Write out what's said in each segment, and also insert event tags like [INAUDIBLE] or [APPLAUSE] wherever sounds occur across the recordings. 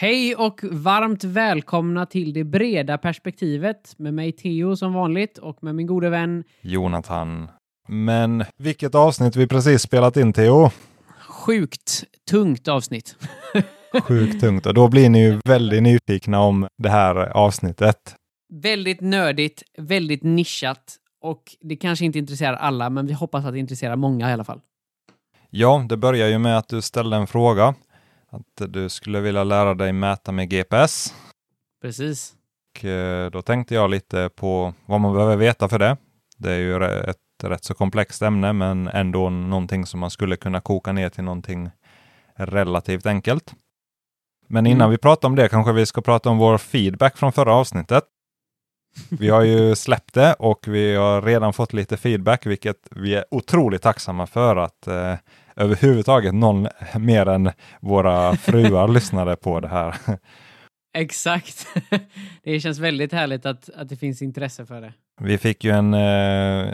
Hej och varmt välkomna till det breda perspektivet med mig Theo som vanligt och med min gode vän Jonathan. Men vilket avsnitt vi precis spelat in Theo. Sjukt tungt avsnitt. [LAUGHS] Sjukt tungt och då blir ni ju väldigt nyfikna om det här avsnittet. Väldigt nördigt, väldigt nischat och det kanske inte intresserar alla, men vi hoppas att det intresserar många i alla fall. Ja, det börjar ju med att du ställde en fråga. Att du skulle vilja lära dig mäta med GPS. Precis. Och eh, då tänkte jag lite på vad man behöver veta för det. Det är ju ett rätt så komplext ämne, men ändå någonting som man skulle kunna koka ner till någonting relativt enkelt. Men innan Mm. vi pratar om det kanske vi ska prata om vår feedback från förra avsnittet. Vi har ju [LAUGHS] släppt det och vi har redan fått lite feedback, vilket vi är otroligt tacksamma för att eh, överhuvudtaget någon mer än våra fruar [LAUGHS] lyssnade på det här. Exakt. [LAUGHS] det känns väldigt härligt att, att det finns intresse för det. Vi fick ju en eh,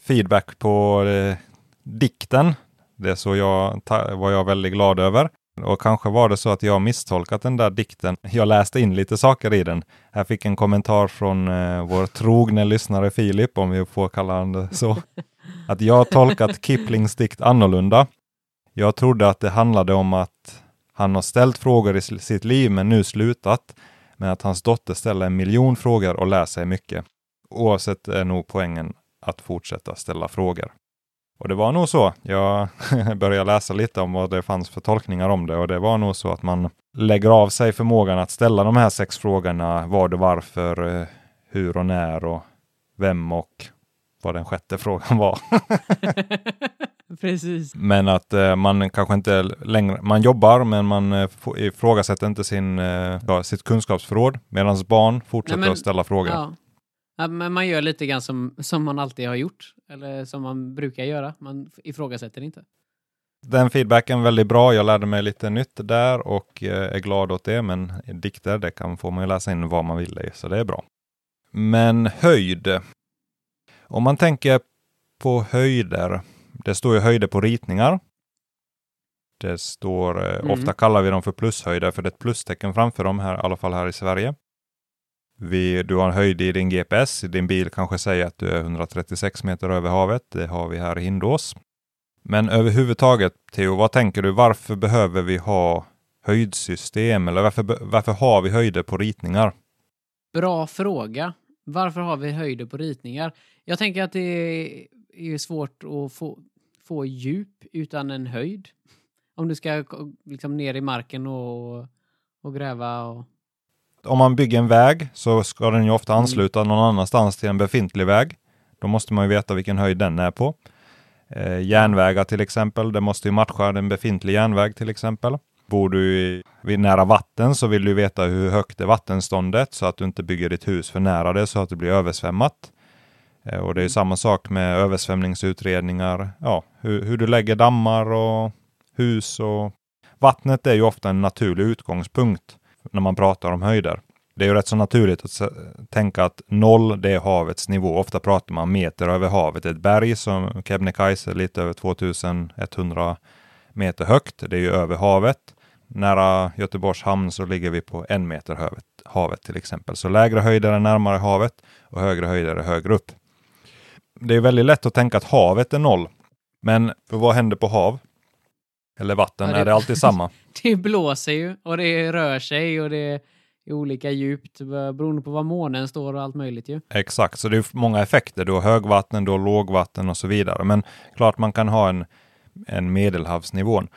feedback på eh, dikten. Det så jag, var jag väldigt glad över. Och kanske var det så att jag misstolkat den där dikten. Jag läste in lite saker i den. Jag fick en kommentar från eh, vår trogne lyssnare Filip, om vi får kalla honom så. [LAUGHS] Att jag tolkat Kiplings dikt annorlunda. Jag trodde att det handlade om att han har ställt frågor i sitt liv men nu slutat. Men att hans dotter ställer en miljon frågor och lär sig mycket. Oavsett är nog poängen att fortsätta ställa frågor. Och det var nog så. Jag [LAUGHS] började läsa lite om vad det fanns för tolkningar om det och det var nog så att man lägger av sig förmågan att ställa de här sex frågorna. Vad och varför, eh, hur och när och vem och vad den sjätte [LAUGHS] frågan var. [LAUGHS] Precis. Men att eh, man kanske inte längre, man jobbar men man eh, ifrågasätter inte sin, eh, ja, sitt kunskapsförråd medan barn fortsätter Nej, men- att ställa frågor. Ja. ja. Men man gör lite grann som, som man alltid har gjort. Eller som man brukar göra. Man ifrågasätter inte. Den feedbacken väldigt bra. Jag lärde mig lite nytt där och eh, är glad åt det. Men dikter, det kan få man ju läsa in vad man vill i, så det är bra. Men höjd. Om man tänker på höjder. Det står ju höjder på ritningar. Det står, eh, Mm. ofta kallar vi dem för plushöjder för det är ett plustecken framför dem här, i alla fall här i Sverige. Vi, du har en höjd i din GPS, din bil kanske säger att du är 136 meter över havet. Det har vi här i Hindås. Men överhuvudtaget, Theo, vad tänker du? Varför behöver vi ha höjdsystem? Eller varför, varför har vi höjder på ritningar? Bra fråga. Varför har vi höjder på ritningar? Jag tänker att det är svårt att få, få djup utan en höjd. Om du ska liksom ner i marken och, och gräva och... Om man bygger en väg så ska den ju ofta Mm. ansluta någon annanstans till en befintlig väg. Då måste man ju veta vilken höjd den är på. Eh, järnvägar till exempel, det måste ju matcha en befintlig järnväg till exempel. Bor du i, vid nära vatten så vill du veta hur högt är vattenståndet så att du inte bygger ditt hus för nära det så att det blir översvämmat. Eh, och det är samma sak med översvämningsutredningar. Ja, hur, hur du lägger dammar och hus och vattnet är ju ofta en naturlig utgångspunkt när man pratar om höjder. Det är ju rätt så naturligt att tänka att noll, det är havets nivå. Ofta pratar man meter över havet. Ett berg som Kebnekaise är lite över 2100 meter högt. Det är ju över havet. Nära Göteborgs hamn så ligger vi på en meter havet, havet till exempel. Så lägre höjder är närmare havet och högre höjder är högre upp. Det är väldigt lätt att tänka att havet är noll. Men vad händer på hav? Eller vatten? Ja, det- Är det alltid samma? [LAUGHS] Det blåser ju och det rör sig och det är olika djupt beroende på var månen står och allt möjligt ju. Exakt, så det är många effekter. Du har högvatten, du har lågvatten och så vidare. Men klart man kan ha en, en medelhavsnivån.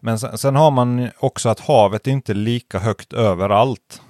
Men sen, sen har man också att havet är inte lika högt överallt.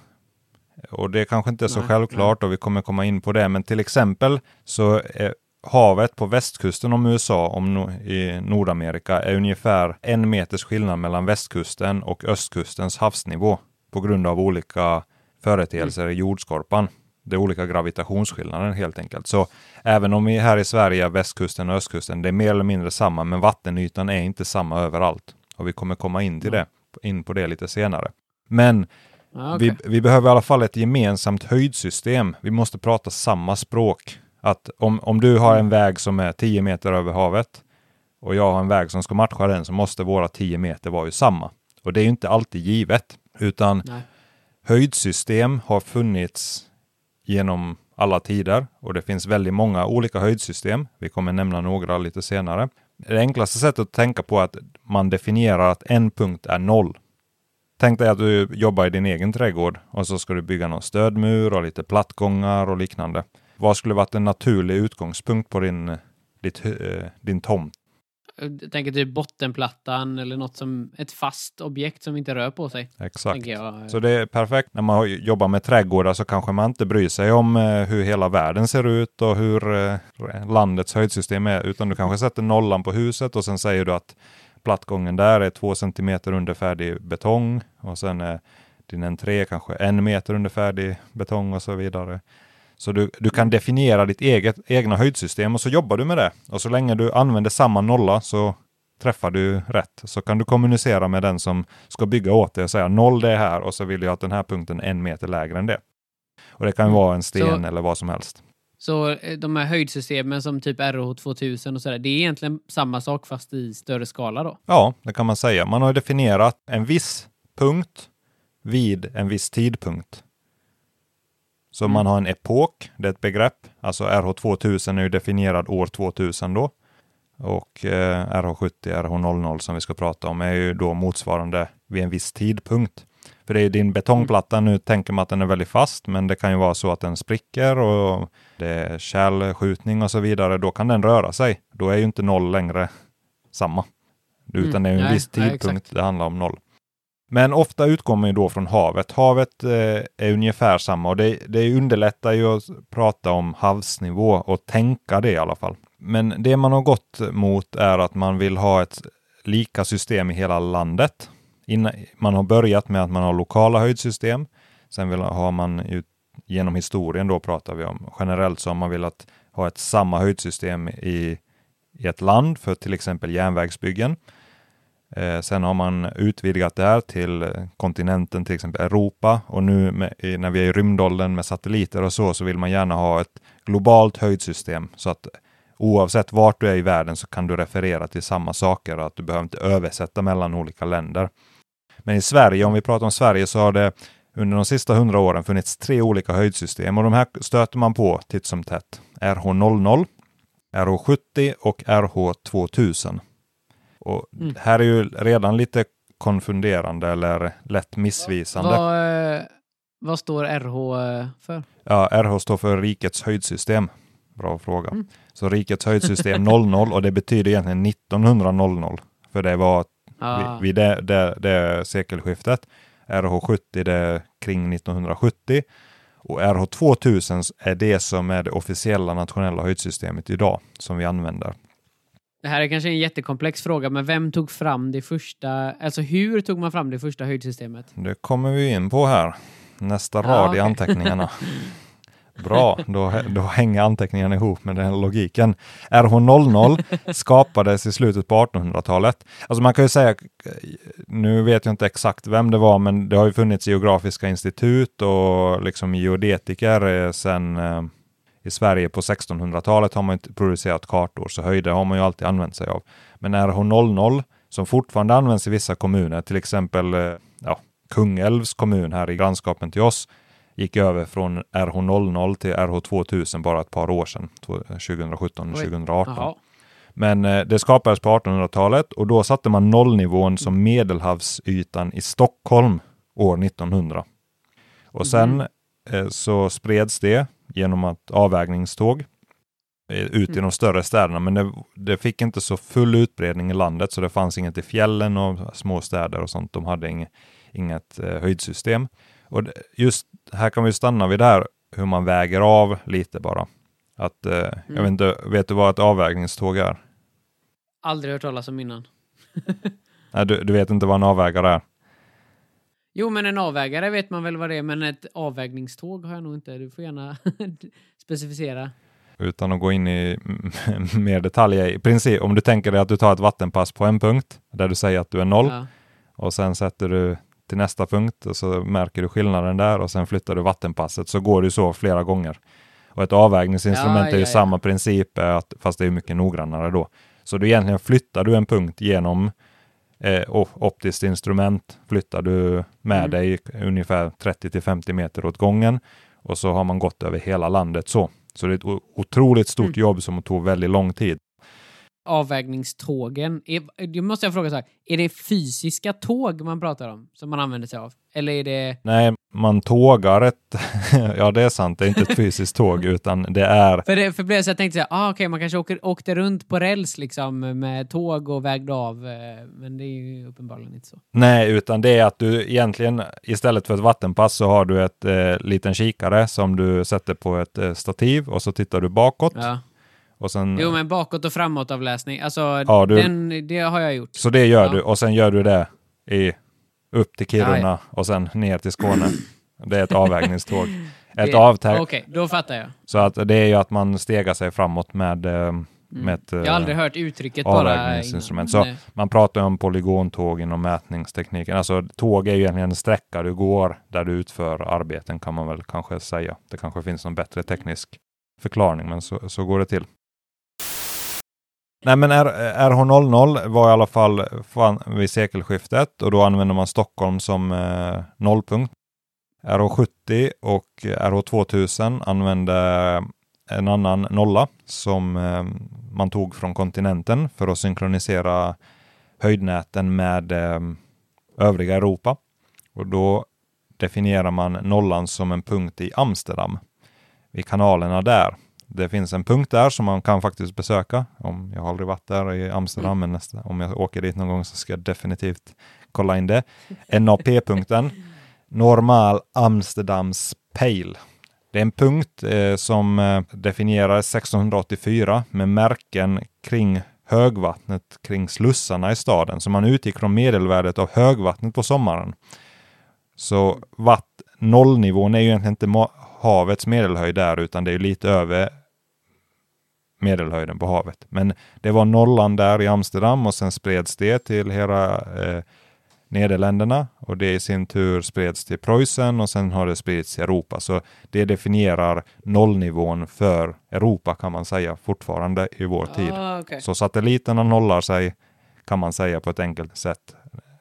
Och det kanske inte är så Nej, självklart och vi kommer komma in på det. Men till exempel så är havet på västkusten om USA, om no, i Nordamerika, är ungefär en meters skillnad mellan västkusten och östkustens havsnivå på grund av olika företeelser i jordskorpan. Det är olika gravitationsskillnader helt enkelt. Så även om vi här i Sverige, västkusten och östkusten, det är mer eller mindre samma, men vattenytan är inte samma överallt. Och vi kommer komma in till det, in på det lite senare. Men Ja, okej. vi, vi behöver i alla fall ett gemensamt höjdsystem. Vi måste prata samma språk. Att om, om du har en väg som är 10 meter över havet och jag har en väg som ska matcha den så måste våra 10 meter vara ju samma. Och det är ju inte alltid givet, utan Nej. höjdsystem har funnits genom alla tider och det finns väldigt många olika höjdsystem. Vi kommer nämna några lite senare. Det enklaste sättet att tänka på är att man definierar att en punkt är noll. Tänk dig att du jobbar i din egen trädgård och så ska du bygga någon stödmur och lite plattgångar och liknande. Vad skulle varit en naturlig utgångspunkt på din, ditt, eh, din tomt? Jag tänker typ bottenplattan eller något som ett fast objekt som inte rör på sig. Exakt. Så det är perfekt. När man jobbar med trädgårdar så kanske man inte bryr sig om eh, hur hela världen ser ut och hur eh, landets höjdsystem är, utan du kanske sätter nollan på huset och sen säger du att plattgången där är två centimeter under färdig betong och sen är din entré kanske en meter under färdig betong och så vidare. Så du, du kan definiera ditt eget egna höjdsystem och så jobbar du med det. Och så länge du använder samma nolla så träffar du rätt. Så kan du kommunicera med den som ska bygga åt dig och säga noll det är här och så vill jag att den här punkten är en meter lägre än det. Och det kan mm. vara en sten så, eller vad som helst. Så eh, de här höjdsystemen som typ RH 2000 och sådär, det är egentligen samma sak fast i större skala då? Ja, det kan man säga. Man har definierat en viss punkt vid en viss tidpunkt. Så mm. man har en epok, det är ett begrepp. Alltså RH2000 är ju definierad år 2000 då. Och eh, RH70, RH00 som vi ska prata om är ju då motsvarande vid en viss tidpunkt. För det är din betongplatta, nu tänker man att den är väldigt fast, men det kan ju vara så att den spricker och det är kärlskjutning och så vidare. Då kan den röra sig. Då är ju inte noll längre samma. Utan mm, det är ju en nej, viss tidpunkt nej, det handlar om noll. Men ofta utgår man ju då från havet. Havet eh, är ungefär samma och det, det underlättar ju att prata om havsnivå och tänka det i alla fall. Men det man har gått mot är att man vill ha ett lika system i hela landet. Innan, man har börjat med att man har lokala höjdsystem. Sen vill, har man ju, genom historien då pratar vi om generellt så har man velat ha ett samma höjdsystem i, i ett land för till exempel järnvägsbyggen. Eh, sen har man utvidgat det här till kontinenten, till exempel Europa och nu med, när vi är i rymdåldern med satelliter och så, så vill man gärna ha ett globalt höjdsystem så att oavsett vart du är i världen så kan du referera till samma saker och att du behöver inte översätta mellan olika länder. Men i Sverige, om vi pratar om Sverige, så har det under de sista hundra åren funnits tre olika höjdsystem och de här stöter man på titt som tätt. RH00, RH70 och RH2000. Och mm. här är ju redan lite konfunderande eller lätt missvisande. Vad, vad står RH för? Ja, RH står för Rikets höjdsystem. Bra fråga. Mm. Så Rikets höjdsystem [LAUGHS] 00 och det betyder egentligen 1900. För det var ah. vid, det, det, det sekelskiftet. RH70 det är kring 1970 och RH 2000 är det som är det officiella nationella höjdsystemet idag som vi använder. Det här är kanske en jättekomplex fråga, men vem tog fram det första, alltså hur tog man fram det första höjdsystemet? Det kommer vi in på här. Nästa rad ja, okay. i anteckningarna. [LAUGHS] Bra, då, då hänger anteckningarna ihop med den logiken. RH00 skapades i slutet på 1800-talet. Alltså man kan ju säga, nu vet jag inte exakt vem det var, men det har ju funnits geografiska institut och liksom geodetiker sedan eh, i Sverige på 1600-talet har man inte producerat kartor, så höjder har man ju alltid använt sig av. Men RH00, som fortfarande används i vissa kommuner, till exempel eh, ja, Kungälvs kommun här i grannskapen till oss, gick över från RH00 till RH2000 bara ett par år sedan, 2017-2018. Men eh, det skapades på 1800-talet och då satte man nollnivån som medelhavsytan i Stockholm år 1900. Och sen mm. eh, så spreds det genom att avvägningståg eh, ut i mm. de större städerna, men det, det, fick inte så full utbredning i landet, så det fanns inget i fjällen och små städer och sånt. De hade inget, inget eh, höjdsystem. Och just här kan vi stanna vid det här hur man väger av lite bara. Att, eh, mm. Jag vet inte, vet du vad ett avvägningståg är? Aldrig hört talas om innan. [LAUGHS] Nej, du, du vet inte vad en avvägare är? Jo, men en avvägare vet man väl vad det är, men ett avvägningståg har jag nog inte. Du får gärna [LAUGHS] specificera. Utan att gå in i [LAUGHS] mer detaljer. I princip, om du tänker dig att du tar ett vattenpass på en punkt där du säger att du är noll ja. och sen sätter du till nästa punkt och så märker du skillnaden där och sen flyttar du vattenpasset så går det så flera gånger. Och ett avvägningsinstrument ja, är ju ja, samma princip, fast det är mycket noggrannare då. Så du egentligen flyttar du en punkt genom eh, optiskt instrument flyttar du med Mm. dig ungefär 30 till 50 meter åt gången och så har man gått över hela landet så. Så det är ett otroligt stort Mm. jobb som tog väldigt lång tid. Avvägningstågen. Är, då måste jag fråga så här. Är det fysiska tåg man pratar om som man använder sig av? Eller är det... Nej, man tågar ett, [LAUGHS] ja det är sant, det är inte ett fysiskt tåg [LAUGHS] utan det är För, det, för blev så jag tänkte jag, ah, okej, man kanske åker, åkte runt på räls liksom med tåg och vägde av. eh, Men det är ju uppenbarligen inte så. Nej, utan det är att du egentligen istället för ett vattenpass så har du ett eh, liten kikare som du sätter på ett eh, stativ och så tittar du bakåt Ja. Och sen Jo, men bakåt och framåt avläsning. Alltså, Ja, du- den, det har jag gjort. så det gör Ja. du och sen gör du det i upp till Kiruna Ja, och sen ner till Skåne. Det är ett [LAUGHS] avvägningståg. Ett Det- avtag. Okej, då fattar jag. Så att det är ju att man stegar sig framåt med, eh, med ett, Jag har aldrig hört uttrycket bara. avvägningsinstrument. innan. Så- Nej. Man pratar ju om polygontåg inom mätningstekniken. Alltså tåg är ju egentligen en sträcka du går där du utför arbeten kan man väl kanske säga. Det kanske finns någon bättre teknisk förklaring, men så, så går det till. Nej men R, RH00 var i alla fall fan, vid sekelskiftet och då använde man Stockholm som eh, nollpunkt. RH70 och RH2000 använde en annan nolla som eh, man tog från kontinenten för att synkronisera höjdnäten med eh, övriga Europa. Och då definierar man nollan som en punkt i Amsterdam, vid kanalerna där. Det finns en punkt där som man kan faktiskt besöka. Om jag har aldrig varit där i Amsterdam, men nästa, om jag åker dit någon gång så ska jag definitivt kolla in det. NAP-punkten, [LAUGHS] Normal Amsterdams Pale. Det är en punkt eh, som eh, definierades 1684 med märken kring högvattnet kring slussarna i staden. Så man utgick från medelvärdet av högvattnet på sommaren. Så vatt, nollnivån är ju egentligen inte havets medelhöjd där, utan det är lite över medelhöjden på havet. Men det var nollan där i Amsterdam och sen spreds det till hela eh, Nederländerna och det i sin tur spreds till Preussen och sen har det spridits till Europa. Så det definierar nollnivån för Europa kan man säga fortfarande i vår tid. Ah, okej. Så satelliterna nollar sig kan man säga på ett enkelt sätt.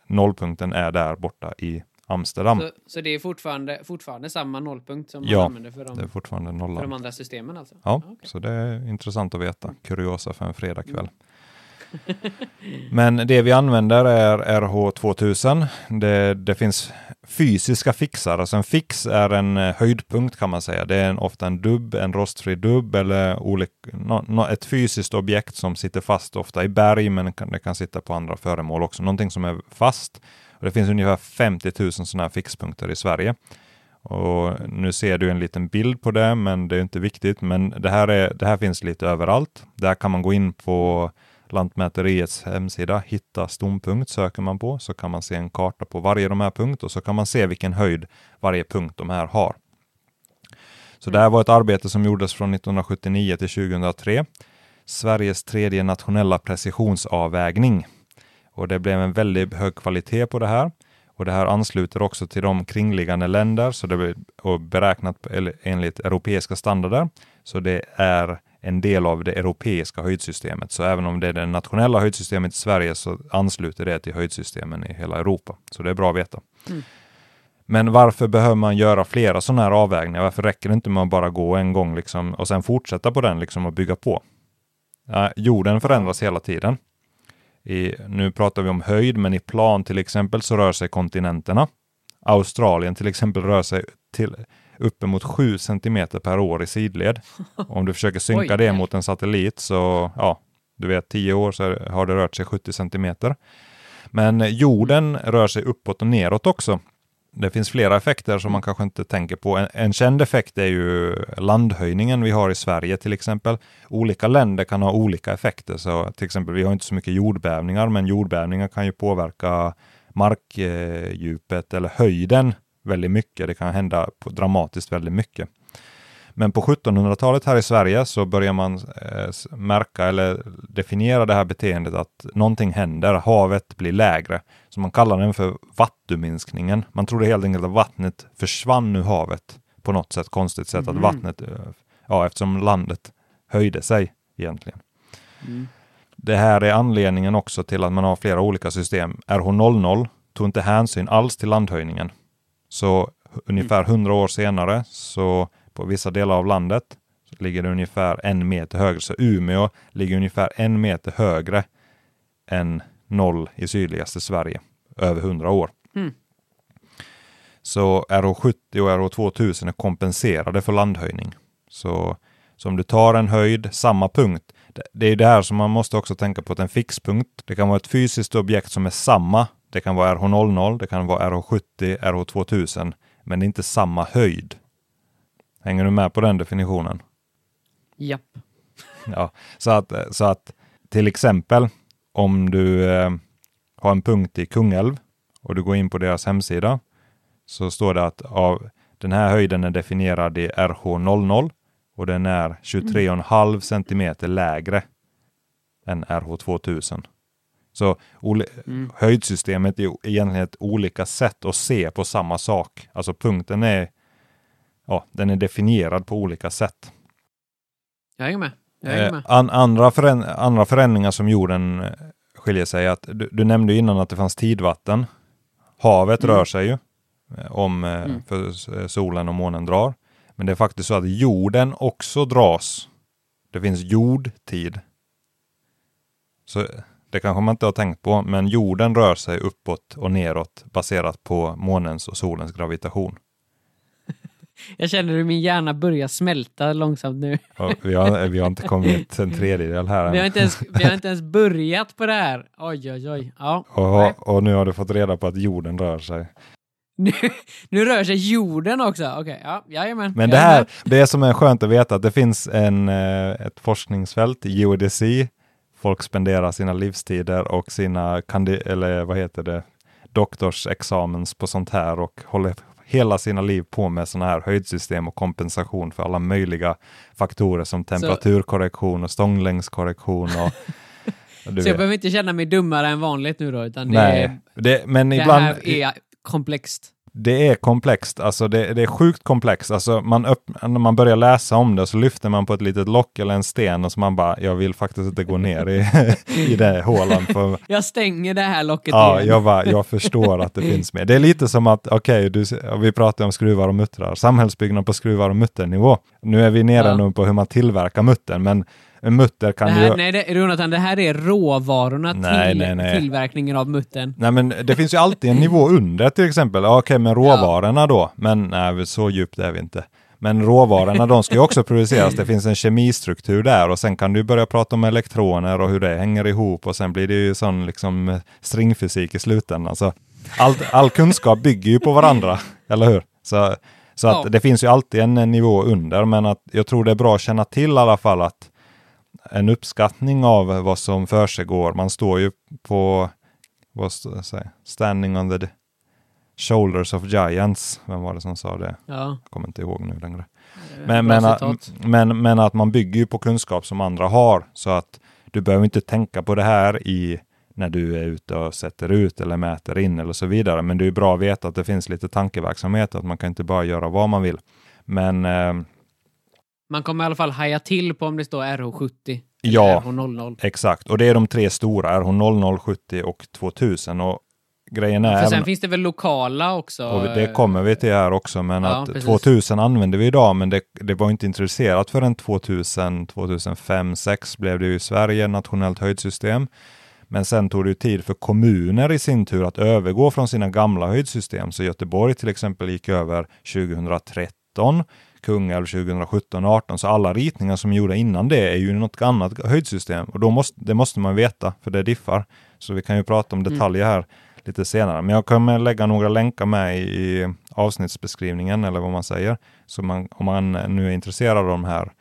Nollpunkten är där borta i Amsterdam. Så, så det är fortfarande, fortfarande samma nollpunkt som man Ja, använder för de, Det är fortfarande för de andra systemen alltså? Ja, okej. så det är intressant att veta. Kuriosa för en fredagkväll. Mm. [LAUGHS] Men det vi använder är RH2000. Det, det finns fysiska fixar. Alltså en fix är en eh, höjdpunkt kan man säga. Det är en, ofta en dubb, en rostfri dubb eller olik, nå, nå, ett fysiskt objekt som sitter fast ofta i berg, men kan, det kan sitta på andra föremål också. Någonting som är fast. Och det finns ungefär 50 000 sådana här fixpunkter i Sverige. Och nu ser du en liten bild på det, men det är inte viktigt. Men det här, är, det här finns lite överallt. Där kan man gå in på Lantmäteriets hemsida, hitta stompunkt söker man på, så kan man se en karta på varje de här punkt och så kan man se vilken höjd varje punkt de här har. Så det här var ett arbete som gjordes från 1979 till 2003. Sveriges tredje nationella precisionsavvägning. Och det blev en väldigt hög kvalitet på det här. Och det här ansluter också till de kringliggande länder så det blir beräknat enligt europeiska standarder. Så det är en del av det europeiska höjdsystemet. Så även om det är det nationella höjdsystemet i Sverige så ansluter det till höjdsystemen i hela Europa. Så det är bra att veta. Mm. Men varför behöver man göra flera sådana här avvägningar? Varför räcker det inte med att bara gå en gång liksom, och sen fortsätta på den liksom, och bygga på? Ja, jorden förändras hela tiden. I, nu pratar vi om höjd, men i plan till exempel så rör sig kontinenterna. Australien till exempel rör sig till uppemot 7 centimeter per år i sidled. [LAUGHS] Om du försöker synka Oj, det mot en satellit så, ja, du vet 10 år så har det rört sig 70 centimeter. Men jorden rör sig uppåt och neråt också. Det finns flera effekter som man kanske inte tänker på. En, en känd effekt är ju landhöjningen vi har i Sverige till exempel. Olika länder kan ha olika effekter. Så till exempel, vi har inte så mycket jordbävningar, men jordbävningar kan ju påverka markdjupet eller höjden väldigt mycket. Det kan hända på dramatiskt väldigt mycket. Men på 1700-talet här i Sverige så börjar man eh, märka eller definiera det här beteendet att någonting händer, havet blir lägre. Så man kallar den för vattuminskningen. Man trodde helt enkelt att vattnet försvann ur havet på något sätt, konstigt sätt, Mhm. att vattnet, eh, ja eftersom landet höjde sig egentligen. Mm. det här är anledningen också till att man har flera olika system. RH00 tog inte hänsyn alls till landhöjningen. Så ungefär 100 år senare, så på vissa delar av landet, ligger det ungefär en meter högre. Så Umeå ligger ungefär en meter högre än noll i sydligaste Sverige, över 100 år. Mm. Så RH70 och RH2000 är kompenserade för landhöjning. Så, så om du tar en höjd, samma punkt, det, är det här som man måste också tänka på, att en fixpunkt, det kan vara ett fysiskt objekt som är samma. Det kan vara RH00, det kan vara RH70, RH2000, men det är inte samma höjd. Hänger du med på den definitionen? Japp. Ja, så att, så att till exempel om du eh, har en punkt i Kungälv och du går in på deras hemsida så står det att av den här höjden är definierad i RH00 och den är 23,5 centimeter lägre än RH2000. Så Mm. höjdsystemet är egentligen ett olika sätt att se på samma sak. Alltså punkten är, ja, den är definierad på olika sätt. Jag hänger med. Eh, an, andra, föränd, andra förändringar som jorden eh, skiljer sig att du, du nämnde innan att det fanns tidvatten. Havet Mm. rör sig ju eh, om Mm. för solen och månen drar. Men det är faktiskt så att jorden också dras. Det finns jordtid. Så det kanske man inte har tänkt på, men jorden rör sig uppåt och neråt baserat på månens och solens gravitation. Jag känner hur min hjärna börjar smälta långsamt nu. Och vi, har, vi har inte kommit en [LAUGHS] tredjedel här Vi har inte ens, vi har inte ens [LAUGHS] börjat på det här. Oj, oj, oj. Ja. Och, och nu har du fått reda på att jorden rör sig. Nu, nu rör sig jorden också. Okej, ja, jajamän. Men det här, det som är skönt att veta att det finns en, eh, ett forskningsfält, geodesi. Folk spenderar sina livstider och sina, eller vad heter det, doktorsexamens på sånt här och håller hela sina liv på med sådana här höjdsystem och kompensation för alla möjliga faktorer som temperaturkorrektion och stånglängdskorrektion. Och, [LAUGHS] och Så jag behöver inte känna mig dummare än vanligt nu då, utan det, Nej, det, men det ibland, här är komplext. Det är komplext, alltså det, det är sjukt komplext. Alltså man öpp, när man börjar läsa om det så lyfter man på ett litet lock eller en sten och så man bara, jag vill faktiskt inte gå ner i, [LAUGHS] i det hålan. För, Jag stänger det här locket ja, igen. jag, bara, [LAUGHS] jag förstår att det finns med. Det är lite som att, okej, du vi pratar om skruvar och muttrar, samhällsbyggnad på skruvar och mutternivå. Nu är vi nere Ja. nu på hur man tillverkar muttern, men en mutter kan det ju... här, nej, det, Jonathan, det här är råvarorna Nej, till nej, nej. tillverkningen av muttern. Nej men det finns ju alltid en nivå under till exempel. Ja, Okej, men råvarorna då? Men nej, så djupt är vi inte. Men råvarorna, de ska ju också produceras. Det finns en kemistruktur där och sen kan du börja prata om elektroner och hur det hänger ihop och sen blir det ju sån liksom stringfysik i slutändan. Så all, all kunskap bygger ju på varandra, [LAUGHS] eller hur? Så, så att Ja. det finns ju alltid en nivå under, men att jag tror det är bra att känna till i alla fall att en uppskattning av vad som försiggår. Man står ju på vad säger, standing on the shoulders of giants. Vem var det som sa det? Ja. Kommer inte ihåg nu längre. Men, men, att, men, men att man bygger ju på kunskap som andra har. Så att du behöver inte tänka på det här i när du är ute och sätter ut eller mäter in eller så vidare. Men det är bra att veta att det finns lite tankeverksamhet, att man kan inte bara göra vad man vill. Men eh, Man kommer i alla fall haja till på om det står RH70 Ja. eller RH00. exakt, och det är de tre stora, RH00, 70 och 2000. Och grejen är, För sen även- finns det väl lokala också? Och det kommer vi till här också, men Ja, att precis. 2000 använder vi idag, men det, det var inte introducerat förrän 2000, 2005, 2006 blev det ju i Sverige nationellt höjdsystem. Men sen tog det ju tid för kommuner i sin tur att övergå från sina gamla höjdsystem. Så Göteborg till exempel gick över 2013, Kungälv 2017 18 så alla ritningar som är gjorda innan det är ju något annat höjdsystem och då måste, det måste man veta för det diffar. Så vi kan ju prata om detaljer här lite senare. Men jag kommer lägga några länkar med i, avsnittsbeskrivningen eller vad man säger. Så man, om man nu är intresserad av de här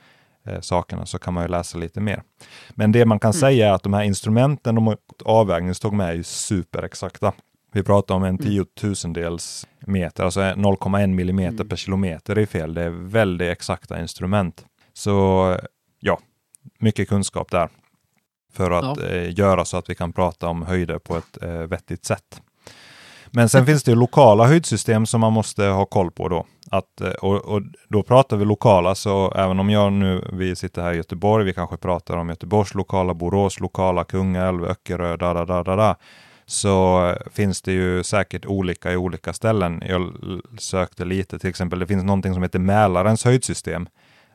eh, sakerna så kan man ju läsa lite mer. Men det man kan säga är att de här instrumenten de avvägningstog med är ju superexakta. Vi pratar om en tiotusendels meter, alltså 0,1 millimeter per kilometer är fel. Det är väldigt exakta instrument. Så ja, mycket kunskap där för att Ja. eh, göra så att vi kan prata om höjder på ett eh, vettigt sätt. Men sen finns det lokala höjdsystem som man måste ha koll på då. Att, eh, och, och då pratar vi lokala, så även om jag nu, vi sitter här i Göteborg, vi kanske pratar om Göteborgs lokala, Borås lokala, Kungälv, Öckerö, da, da, da, da, da så finns det ju säkert olika i olika ställen. Jag sökte lite, till exempel det finns någonting som heter Mälarens höjdsystem.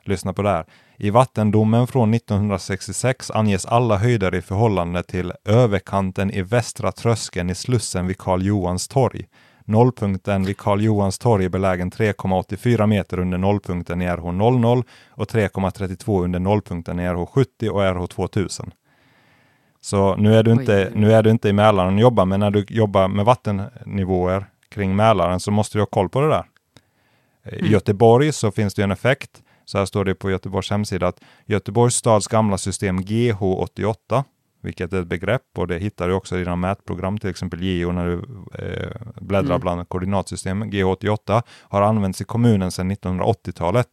Lyssna på det här. I vattendomen från 1966 anges alla höjder i förhållande till överkanten i västra tröskeln i Slussen vid Karl Johans torg. Nollpunkten vid Karl Johans torg är belägen 3,84 meter under nollpunkten i RH 00 och 3,32 under nollpunkten i RH 70 och RH 2000. Så nu är du inte, nu är du inte i Mälaren och jobbar, men när du jobbar med vattennivåer kring Mälaren så måste du ha koll på det där. I mm. Göteborg så finns det en effekt. Så här står det på Göteborgs hemsida att Göteborgs stads gamla system GH88, vilket är ett begrepp och det hittar du också i dina mätprogram, till exempel Geo när du eh, bläddrar mm. bland koordinatsystemen. GH88 har använts i kommunen sedan 1980-talet.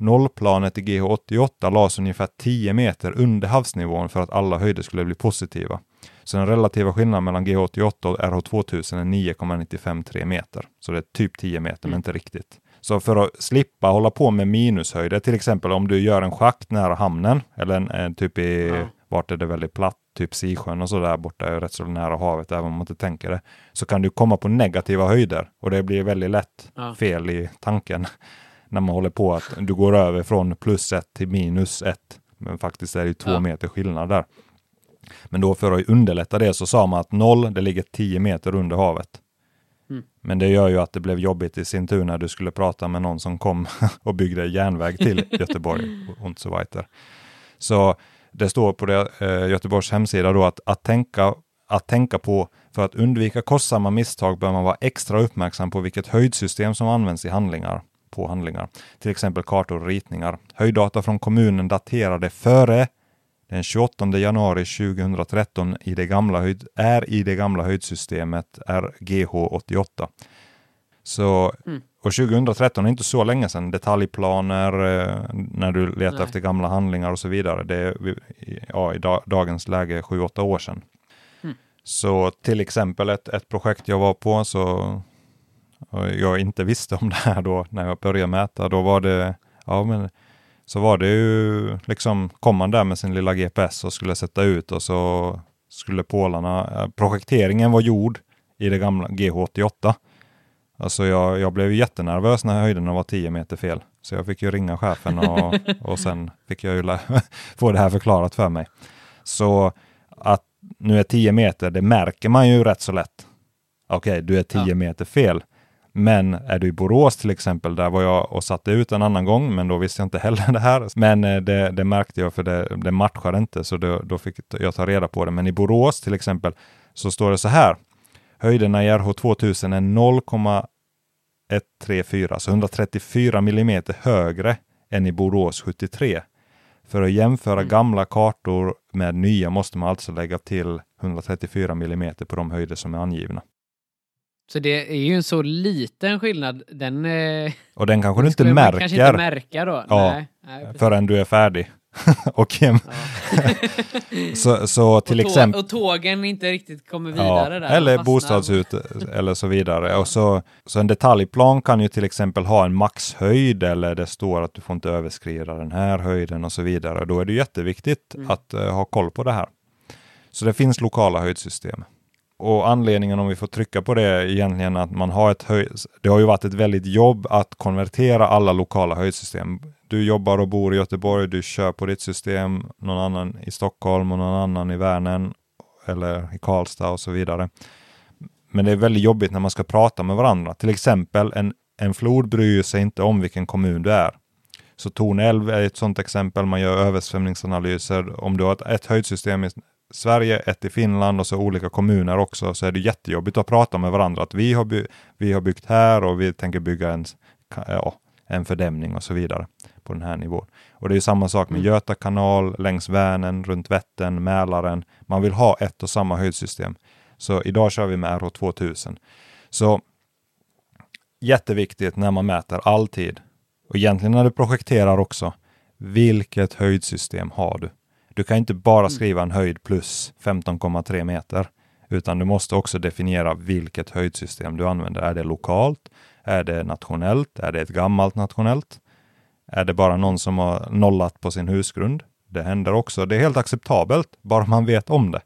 Nollplanet i GH88 lades ungefär 10 meter under havsnivån för att alla höjder skulle bli positiva. Så den relativa skillnaden mellan GH88 och RH2000 är 9,953 meter. Så det är typ 10 meter, mm. men inte riktigt. Så för att slippa hålla på med minushöjder, till exempel om du gör en schakt nära hamnen, eller en, en typ i, ja. vart är det väldigt platt, typ Sisjön och så där borta är rätt så nära havet, även om man inte tänker det, så kan du komma på negativa höjder och det blir väldigt lätt ja. fel i tanken när man håller på att du går över från plus ett till minus ett. Men faktiskt är det två ja. meter skillnad där. Men då för att underlätta det så sa man att noll, det ligger tio meter under havet. Mm. Men det gör ju att det blev jobbigt i sin tur när du skulle prata med någon som kom [LAUGHS] och byggde järnväg till [LAUGHS] Göteborg och så vidare. Så det står på det, eh, Göteborgs hemsida då att, att, tänka, att tänka på för att undvika kostsamma misstag bör man vara extra uppmärksam på vilket höjdsystem som används i handlingar på handlingar, till exempel kartor och ritningar. Höjddata från kommunen daterade före den 28 januari 2013 i det gamla höjd, är i det gamla höjdsystemet RGH 88. Så, mm. Och 2013 är inte så länge sedan. Detaljplaner, eh, när du letar Nej. efter gamla handlingar och så vidare. Det är ja, i dagens läge 7-8 år sedan. Mm. Så till exempel ett, ett projekt jag var på så och jag inte visste om [LAUGHS] det här då när jag började mäta, då var det, ja men så var det ju liksom, kom man där med sin lilla GPS och skulle sätta ut och så skulle pålarna, projekteringen var gjord i det gamla GH88. Alltså jag, jag blev jättenervös när höjderna var 10 meter fel. Så jag fick ju ringa chefen och, [LAUGHS] och sen fick jag ju [LAUGHS] få det här förklarat för mig. Så att nu är 10 meter, det märker man ju rätt så lätt. Okej, okay, du är 10 ja. meter fel. Men är du i Borås till exempel, där var jag och satte ut en annan gång, men då visste jag inte [LAUGHS] heller det här. Men eh, det, det märkte jag för det, det matchade inte, så det, då fick jag ta reda på det. Men i Borås till exempel så står det så här. Höjderna i RH 2000 är 0,134, så 134 millimeter högre än i Borås 73. För att jämföra mm. gamla kartor med nya måste man alltså lägga till 134 millimeter på de höjder som är angivna. Så det är ju en så liten skillnad. Den, eh, och den kanske du inte märker. kanske inte märka då. Ja, nej, nej, förrän du är färdig. [LAUGHS] och hem. [LAUGHS] Så, så till och exempel. Och tågen inte riktigt kommer vidare ja, där. Eller bostadshus eller så vidare. Och så, så en detaljplan kan ju till exempel ha en maxhöjd eller det står att du får inte överskrida den här höjden och så vidare. Då är det jätteviktigt mm. att uh, ha koll på det här. Så det finns lokala höjdsystem och anledningen om vi får trycka på det är egentligen att man har ett höj... Det har ju varit ett väldigt jobb att konvertera alla lokala höjdsystem. Du jobbar och bor i Göteborg, du kör på ditt system, någon annan i Stockholm och någon annan i Värnen eller i Karlstad och så vidare. Men det är väldigt jobbigt när man ska prata med varandra. Till exempel en, en flod bryr sig inte om vilken kommun du är. Så Tornälv är ett sådant exempel. Man gör översvämningsanalyser. Om du har ett, ett höjdsystem Sverige, ett i Finland och så olika kommuner också, så är det jättejobbigt att prata med varandra. Att vi har, by vi har byggt här och vi tänker bygga en, ja, en fördämning och så vidare på den här nivån. Och det är samma sak med mm. Göta kanal, längs Vänern, runt Vättern, Mälaren. Man vill ha ett och samma höjdsystem. Så idag kör vi med RH 2000. Så jätteviktigt när man mäter alltid. Och egentligen när du projekterar också. Vilket höjdsystem har du? Du kan inte bara mm. skriva en höjd plus 15,3 meter, Utan du måste också definiera vilket höjdsystem du använder. Är det lokalt? Är det nationellt? Är det ett gammalt nationellt? Är det bara någon som har nollat på sin husgrund? Det händer också. Det är helt acceptabelt, bara man vet om det.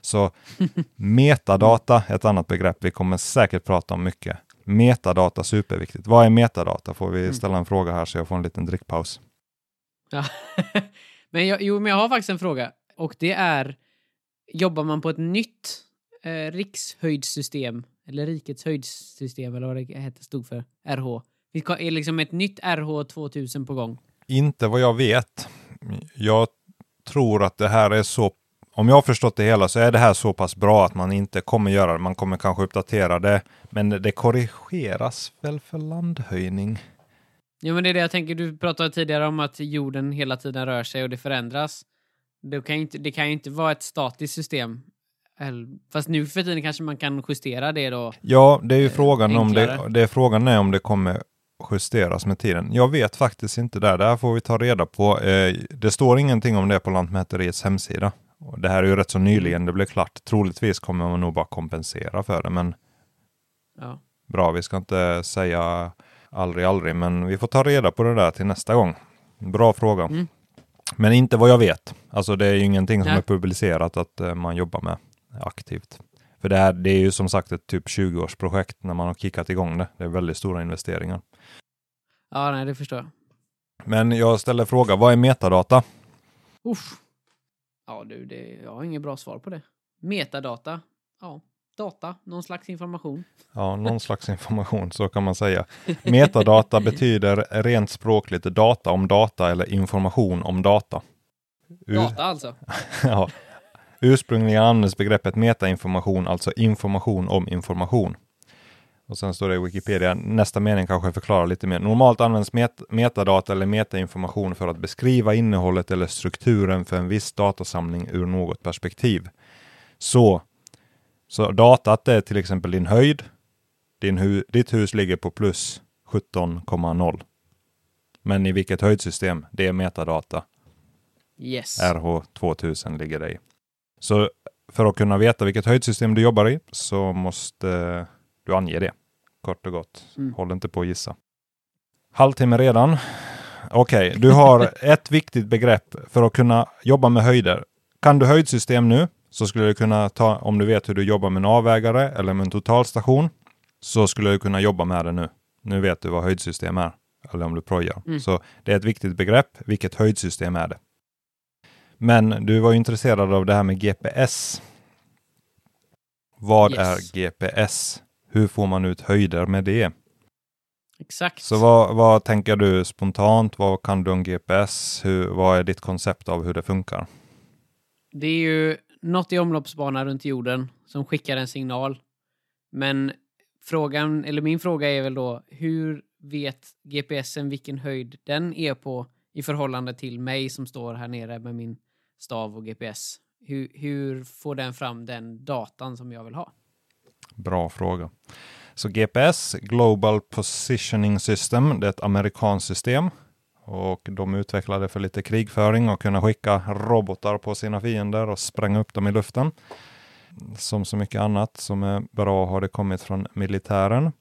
Så [LAUGHS] metadata är ett annat begrepp vi kommer säkert prata om mycket. Metadata superviktigt. Vad är metadata? Får vi ställa en fråga här så jag får en liten drickpaus. Ja. [LAUGHS] men jag, jo, men jag har faktiskt en fråga. Och det är, jobbar man på ett nytt eh, rikshöjdssystem, eller rikets höjdssystem, eller vad det hette, stod för, RH? Det Är liksom ett nytt RH 2000 på gång? Inte vad jag vet. Jag tror att det här är så, om jag har förstått det hela så är det här så pass bra att man inte kommer göra det. Man kommer kanske uppdatera det, men det korrigeras väl för landhöjning. Ja, men det är det jag tänker. Du pratade tidigare om att jorden hela tiden rör sig och det förändras. Det kan ju inte, det kan ju inte vara ett statiskt system. Fast nu för tiden kanske man kan justera det då. Ja, det är ju frågan om det, det är frågan är om det kommer justeras med tiden. Jag vet faktiskt inte det. Det här får vi ta reda på. Eh, det står ingenting om det på Lantmäteriets hemsida. Det här är ju rätt så nyligen det blev klart. Troligtvis kommer man nog bara kompensera för det, men Ja. bra, vi ska inte säga aldrig, aldrig, men vi får ta reda på det där till nästa gång. Bra fråga. Mm. Men inte vad jag vet. Alltså det är ju ingenting som Nej. är publicerat att eh, man jobbar med aktivt. För det här, det är ju som sagt ett typ 20-årsprojekt när man har kickat igång det. Det är väldigt stora investeringar. ja, nej, det förstår jag. Men jag ställer fråga, vad är metadata? Uff. Ja, du, det, jag har inget bra svar på det. Metadata. Ja, data, någon slags information. Ja, någon slags information, så kan man säga. Metadata [LAUGHS] betyder rent språkligt data om data eller information om data. Ur- Data alltså. [LAUGHS] Ja. Ursprungligen används begreppet metainformation, alltså information om information. Och sen står det i Wikipedia, nästa mening kanske förklarar lite mer. Normalt används met metadata eller metainformation för att beskriva innehållet eller strukturen för en viss datasamling ur något perspektiv. Så, så datat är till exempel din höjd. Din hu ditt hus ligger på plus 17,0. Men i vilket höjdsystem? Det är metadata. Yes. RH2000 ligger det i. Så för att kunna veta vilket höjdsystem du jobbar i så måste du ange det. Kort och gott. Mm. Håll inte på att gissa. Halvtimme redan. Okej, du har [LAUGHS] ett viktigt begrepp för att kunna jobba med höjder. Kan du höjdsystem nu så skulle du kunna ta, om du vet hur du jobbar med en avvägare eller med en totalstation, så skulle du kunna jobba med det nu. Nu vet du vad höjdsystem är, eller om du projar. Mm. Så det är ett viktigt begrepp. Vilket höjdsystem är det? Men du var ju intresserad av det här med GPS. Vad Yes. är GPS? Hur får man ut höjder med det? Exakt. Så vad, vad tänker du spontant? Vad kan du om GPS? Hur, vad är ditt koncept av hur det funkar? Det är ju något i omloppsbana runt jorden som skickar en signal. Men frågan, eller min fråga är väl då, hur vet GPSen vilken höjd den är på i förhållande till mig som står här nere med min stav och GPS? Hur, hur får den fram den datan som jag vill ha? Bra fråga. Så GPS, Global Positioning System, det är ett amerikanskt system. Och de utvecklade för lite krigföring och kunna skicka robotar på sina fiender och spränga upp dem i luften. Som så mycket annat som är bra har det kommit från militären.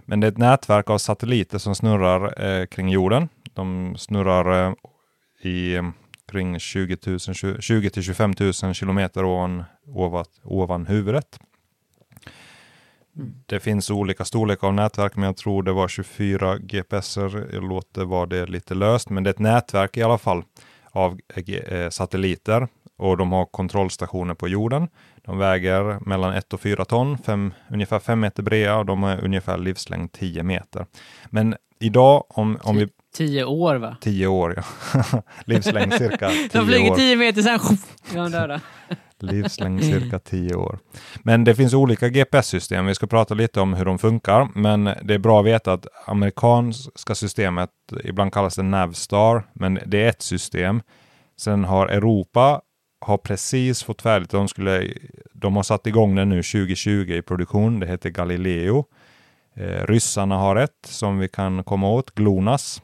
Men det är ett nätverk av satelliter som snurrar eh, kring jorden. De snurrar eh, i kring 20 000, 20 till 25 000 kilometer ovan, ovan, ovan huvudet. Det finns olika storlekar av nätverk, men jag tror det var 24 GPSer. Jag låter vara det lite löst, men det är ett nätverk i alla fall av eh, satelliter och de har kontrollstationer på jorden. De väger mellan 1 och 4 ton, fem, ungefär 5 meter breda och de har ungefär livslängd 10 meter. Men idag, om, om vi... Tio år va? 10 år, ja. [LAUGHS] livslängd cirka 10 [LAUGHS] De flyger år. tio meter sen är de döda. Livslängd cirka 10 år. Men det finns olika GPS-system. Vi ska prata lite om hur de funkar, men det är bra att veta att amerikanska systemet, ibland kallas det Navstar, men det är ett system. Sen har Europa har precis fått färdigt, de, skulle, de har satt igång den nu 2020 i produktion, det heter Galileo. Eh, ryssarna har ett som vi kan komma åt, GLONASS.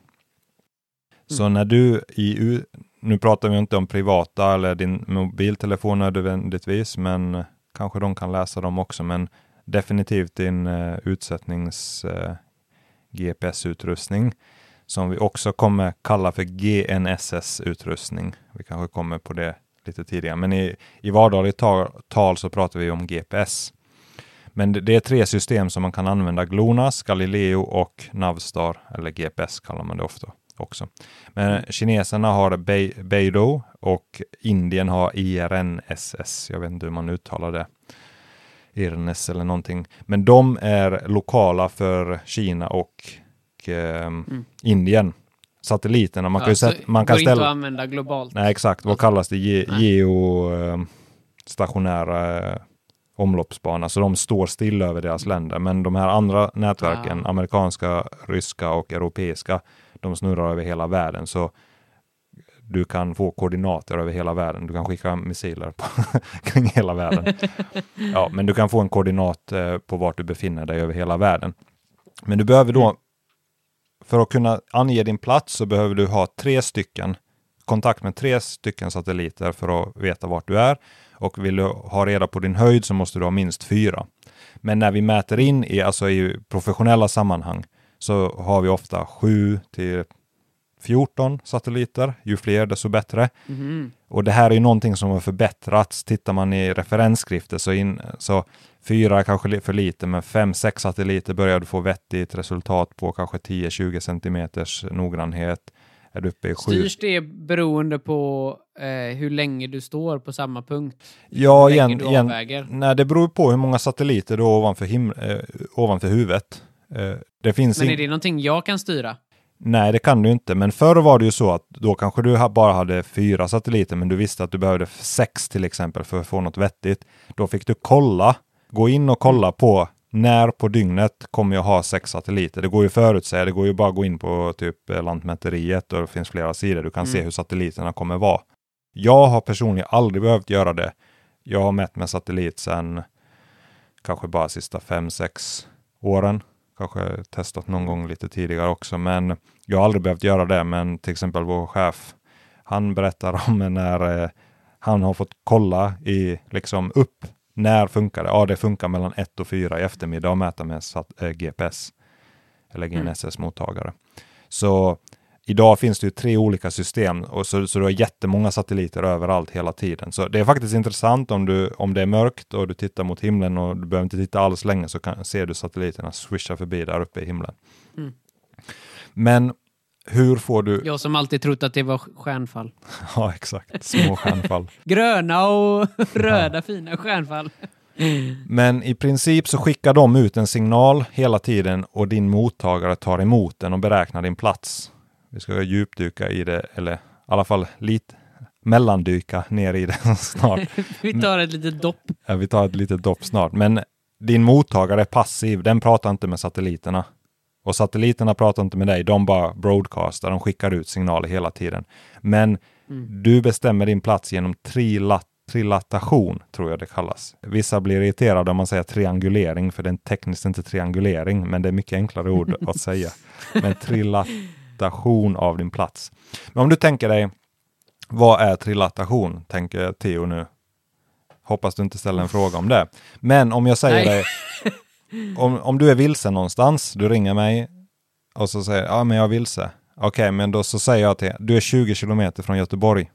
Så när du i, nu pratar vi inte om privata eller din mobiltelefon nödvändigtvis, men eh, kanske de kan läsa dem också, men definitivt din uh, utsättnings eh, uh, GPS-utrustning som vi också kommer kalla för GNSS-utrustning. Vi kanske kommer på det lite tidigare, men i, i vardagligt tal, tal så pratar vi om GPS. Men det, det, är tre system som man kan använda, GLONASS, Galileo och Navstar, eller GPS kallar man det ofta också. Men mm. kineserna har Be Beidou och Indien har IRNSS. Jag vet inte hur man uttalar det. IRNS eller någonting. Men de är lokala för Kina och eh, mm. Indien. Satelliterna, man ja, kan ju sätta... Man kan ställa... inte att använda globalt. Nej, exakt. Vad kallas det? Ge, geostationära eh, omloppsbana, så de står still över deras länder. Men de här andra nätverken, ah. amerikanska, ryska och europeiska, de snurrar över hela världen. Så du kan få koordinater över hela världen. Du kan skicka missiler på [LAUGHS] kring hela världen. [LAUGHS] ja, men du kan få en koordinat eh, på vart du befinner dig över hela världen. Men du behöver då, för att kunna ange din plats så behöver du ha tre stycken kontakt med tre stycken satelliter för att veta vart du är. Och vill du ha reda på din höjd så måste du ha minst fyra. Men när vi mäter in i, alltså i professionella sammanhang så har vi ofta 7 till 14 satelliter. Ju fler desto bättre. Mm. Och det här är ju någonting som har förbättrats. Tittar man i referensskrifter så, in, så fyra kanske för lite, men fem, sex satelliter börjar du få vettigt resultat på kanske 10-20 centimeters noggrannhet. Är du uppe i sju. Styrs det beroende på eh, hur länge du står på samma punkt? Ja, igen, igen, nej, det beror på hur många satelliter du har ovanför, him- eh, ovanför huvudet. Eh, det finns men är det någonting jag kan styra? Nej, det kan du inte. Men förr var det ju så att då kanske du bara hade fyra satelliter, men du visste att du behövde sex till exempel för att få något vettigt. Då fick du kolla, gå in och kolla på när på dygnet kommer jag ha sex satelliter. Det går ju förutsäga, det går ju bara att gå in på typ eh, Lantmäteriet och det finns flera sidor. Du kan mm. se hur satelliterna kommer vara. Jag har personligen aldrig behövt göra det. Jag har mätt med satellit sedan kanske bara sista fem, sex åren kanske testat någon gång lite tidigare också, men jag har aldrig behövt göra det. Men till exempel vår chef, han berättar om när eh, han har fått kolla i liksom upp. När funkar det? Ja, det funkar mellan 1 och 4 i eftermiddag och mäta med eh, GPS eller GNSS-mottagare. Mm. Så Idag finns det ju tre olika system och så, så du har jättemånga satelliter överallt hela tiden. Så det är faktiskt intressant om, du, om det är mörkt och du tittar mot himlen och du behöver inte titta alls länge så kan, ser du satelliterna swisha förbi där uppe i himlen. Mm. Men hur får du... Jag som alltid trott att det var stjärnfall. [LAUGHS] ja, exakt. Små stjärnfall. [LAUGHS] Gröna och röda ja. fina stjärnfall. Men i princip så skickar de ut en signal hela tiden och din mottagare tar emot den och beräknar din plats. Vi ska djupdyka i det, eller i alla fall lite mellandyka ner i det [LAUGHS] snart. [LAUGHS] vi tar ett litet dopp. Ja, vi tar ett litet dopp snart. Men din mottagare är passiv, den pratar inte med satelliterna. Och satelliterna pratar inte med dig, de bara broadcastar, de skickar ut signaler hela tiden. Men mm. du bestämmer din plats genom trilat trilatation, tror jag det kallas. Vissa blir irriterade om man säger triangulering, för det är tekniskt inte triangulering, men det är mycket enklare ord att säga. [LAUGHS] Men trilat trilatation av din plats. Men om du tänker dig, vad är trilatation? Tänker Theo nu. Hoppas du inte ställer en fråga om det. Men om jag säger dig, om, om du är vilse någonstans, du ringer mig och så säger ja men jag är vilse. Okej, okay, men då så säger jag till du är 20 kilometer från Göteborg.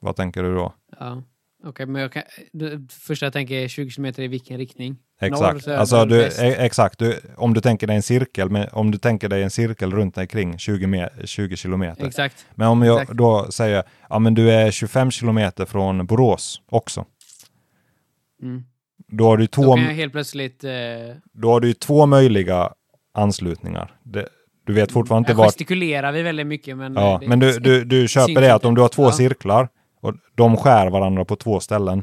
Vad tänker du då? Ja. Okej, okay, men jag kan, det första jag tänker är 20 kilometer i vilken riktning? Exakt, Norr, alltså du, e- exakt. Du, om du tänker dig en cirkel, men om du tänker dig en cirkel runt dig kring 20, me, 20 kilometer. Exakt. Men om jag exakt. då säger, ja men du är 25 kilometer från Borås också. Mm. Då har du två... Då kan jag helt plötsligt... Eh... Då har du två möjliga anslutningar. Det, du vet fortfarande inte vart... gestikulerar vi väldigt mycket, men... Ja, men du, du, du köper det att om du har två ja. cirklar och de skär varandra på två ställen.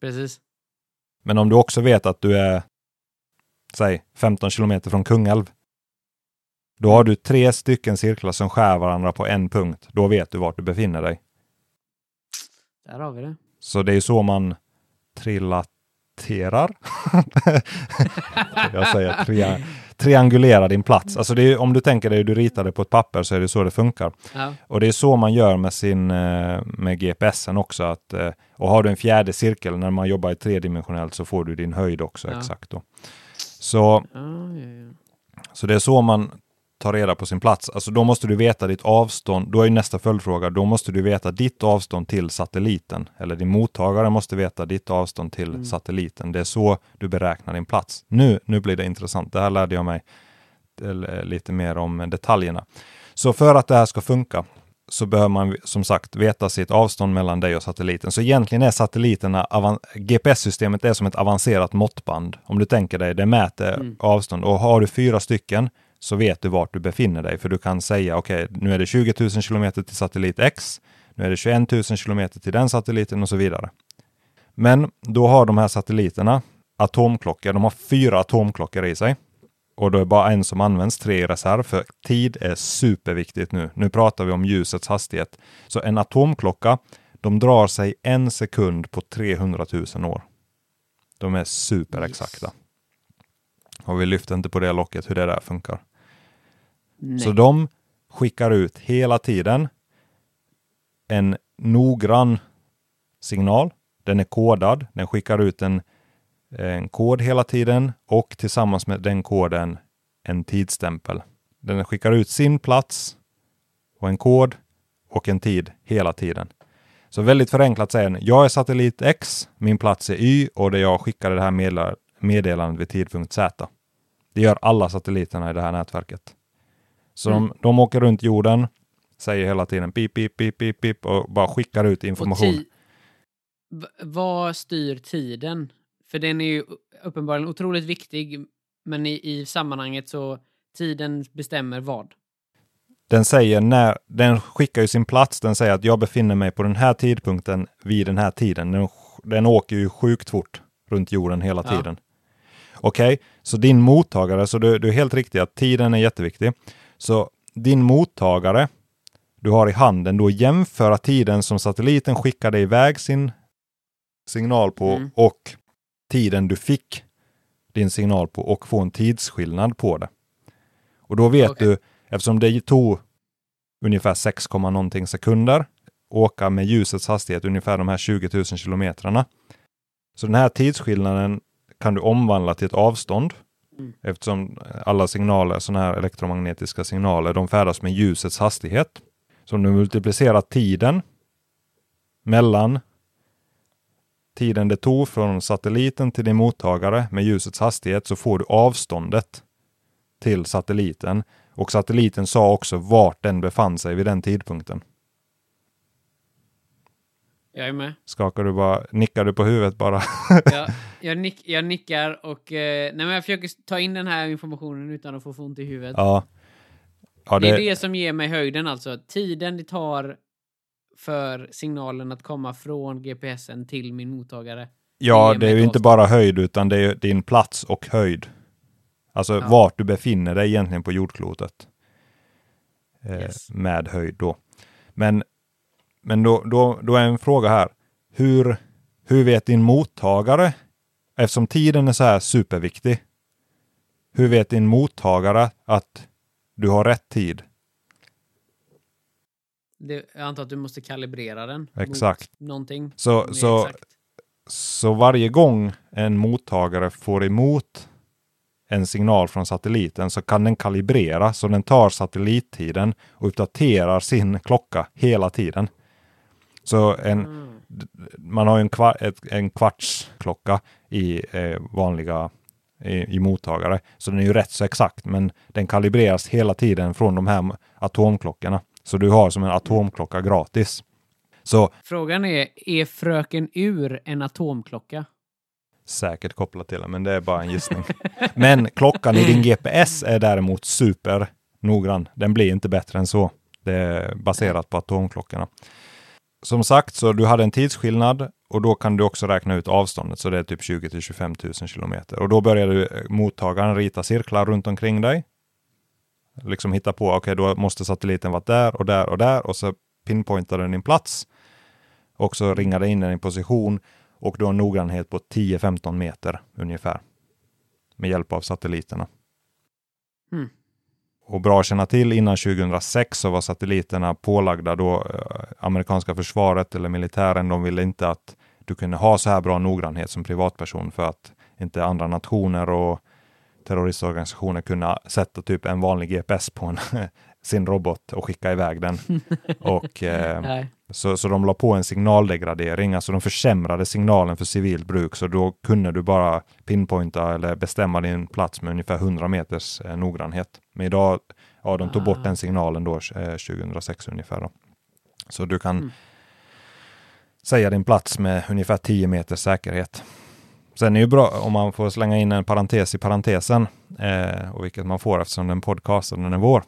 Precis. Men om du också vet att du är, säg 15 kilometer från Kungälv. Då har du tre stycken cirklar som skär varandra på en punkt. Då vet du vart du befinner dig. Där har vi det. Så det är så man trillat triangulerar. [LAUGHS] jag säger tria, triangulera din plats. Alltså är, om du tänker dig du ritar det på ett papper så är det så det funkar. Ja. Och det är så man gör med sin eh, med GPSen också. Att, eh, och har du en fjärde cirkel när man jobbar i tredimensionellt så får du din höjd också Ja. exakt. Då. Så, ja. så det är så man tar reda på sin plats. Alltså då måste du veta ditt avstånd. Då är nästa följdfråga. Då måste du veta ditt avstånd till satelliten. Eller din mottagare måste veta ditt avstånd till Mm. satelliten. Det är så du beräknar din plats. Nu, nu blir det intressant. Det här lärde jag mig eh, lite mer om detaljerna. Så för att det här ska funka så behöver man som sagt veta sitt avstånd mellan dig och satelliten. Så egentligen är satelliterna, GPS-systemet är som ett avancerat måttband. Om du tänker dig, det mäter Mm. avstånd och har du fyra stycken så vet du vart du befinner dig. För du kan säga, okej, nu är det 20 000 kilometer till satellit X, nu är det 21 000 kilometer till den satelliten och så vidare. Men då har de här satelliterna atomklockor, de har fyra atomklockor i sig. Och då är bara en som används, tre i reserv, för tid är superviktigt nu. Nu pratar vi om ljusets hastighet. Så en atomklocka, de drar sig en sekund på 300 000 år. De är superexakta. Och vi lyfter inte på det locket hur det där funkar. Nej. Så de skickar ut hela tiden en noggrann signal. Den är kodad. Den skickar ut en, en kod hela tiden och tillsammans med den koden en tidsstämpel. Den skickar ut sin plats och en kod och en tid hela tiden. Så väldigt förenklat säger den, jag är satellit X, min plats är Y och det jag skickade det här meddelandet vid tidpunkt Z. Det gör alla satelliterna i det här nätverket. Så Mm. de, de åker runt jorden, säger hela tiden pip, pip, pip, pip, pip och bara skickar ut information. vad styr tiden? För den är ju uppenbarligen otroligt viktig, men i, i sammanhanget så tiden bestämmer vad. Den säger när, den skickar ju sin plats, den säger att jag befinner mig på den här tidpunkten vid den här tiden. Den, den åker ju sjukt fort runt jorden hela Ja. tiden. Okej, så din mottagare, så du, du är helt riktig att tiden är jätteviktig. Så din mottagare du har i handen, då jämföra tiden som satelliten skickade iväg sin signal på Mm. och tiden du fick din signal på och få en tidsskillnad på det. Och då vet Okej. du, eftersom det tog ungefär 6, komma någonting sekunder åka med ljusets hastighet ungefär de här 20 000 kilometrarna. Så den här tidsskillnaden kan du omvandla till ett avstånd Mm. eftersom alla signaler, sådana här elektromagnetiska signaler, de färdas med ljusets hastighet. Så om du multiplicerar tiden mellan tiden det tog från satelliten till din mottagare med ljusets hastighet så får du avståndet till satelliten. Och satelliten sa också vart den befann sig vid den tidpunkten. Jag är med. Skakar du bara, nickar du på huvudet bara? [LAUGHS] Jag, jag, nick, jag nickar och eh, nej, men jag försöker ta in den här informationen utan att få ont i huvudet. ja. ja det... det, är det som ger mig höjden alltså. Tiden det tar för signalen att komma från GPSen till min mottagare. ja, det är ju inte bara höjd utan det är din plats och höjd. Alltså Ja. vart du befinner dig egentligen på jordklotet. Eh, Yes. Med höjd då. Men, men då, då, då är en fråga här. Hur, hur vet din mottagare, eftersom tiden är så här superviktig, hur vet din mottagare att du har rätt tid? Det, jag antar att du måste kalibrera den. Exakt. Mot någonting. Så, så, exakt. så varje gång en mottagare får emot en signal från satelliten så kan den kalibrera så den tar satellittiden och uppdaterar sin klocka hela tiden. Så en, Mm. man har ju en, kvar, ett, en kvartsklocka i eh, vanliga i, i mottagare. Så den är ju rätt så exakt, men den kalibreras hela tiden från de här atomklockorna. Så du har som en atomklocka gratis. Så Frågan är, är Fröken Ur en atomklocka? säkert kopplat till det, men det är bara en gissning. [LAUGHS] men klockan i din GPS är däremot super noggrann. Den blir inte bättre än så. Det är baserat på atomklockorna. Som sagt, så du hade en tidsskillnad och då kan du också räkna ut avståndet, så det är typ 20 till 25 000 kilometer. Och då börjar du eh, mottagaren rita cirklar runt omkring dig. Liksom hitta på, okej, då måste satelliten vara där och där och där och så pinpointar den din plats. Och så ringar den in den i position och du har en noggrannhet på 10-15 meter ungefär med hjälp av satelliterna. Mm. Och bra att känna till, innan 2006 så var satelliterna pålagda då eh, amerikanska försvaret eller militären, de ville inte att du kunde ha så här bra noggrannhet som privatperson för att inte andra nationer och terroristorganisationer kunna sätta typ en vanlig GPS på en, [LAUGHS] sin robot och skicka iväg den. [LAUGHS] och, eh. Så, så de la på en signaldegradering, alltså de försämrade signalen för civilt bruk, så då kunde du bara pinpointa eller bestämma din plats med ungefär 100 meters eh, noggrannhet. Men idag, ja, de tog bort Ah. den signalen då eh, 2006 ungefär. Då. Så du kan Mm. säga din plats med ungefär 10 meters säkerhet. Sen är det ju bra om man får slänga in en parentes i parentesen, eh, och vilket man får eftersom den podcasten den är vår,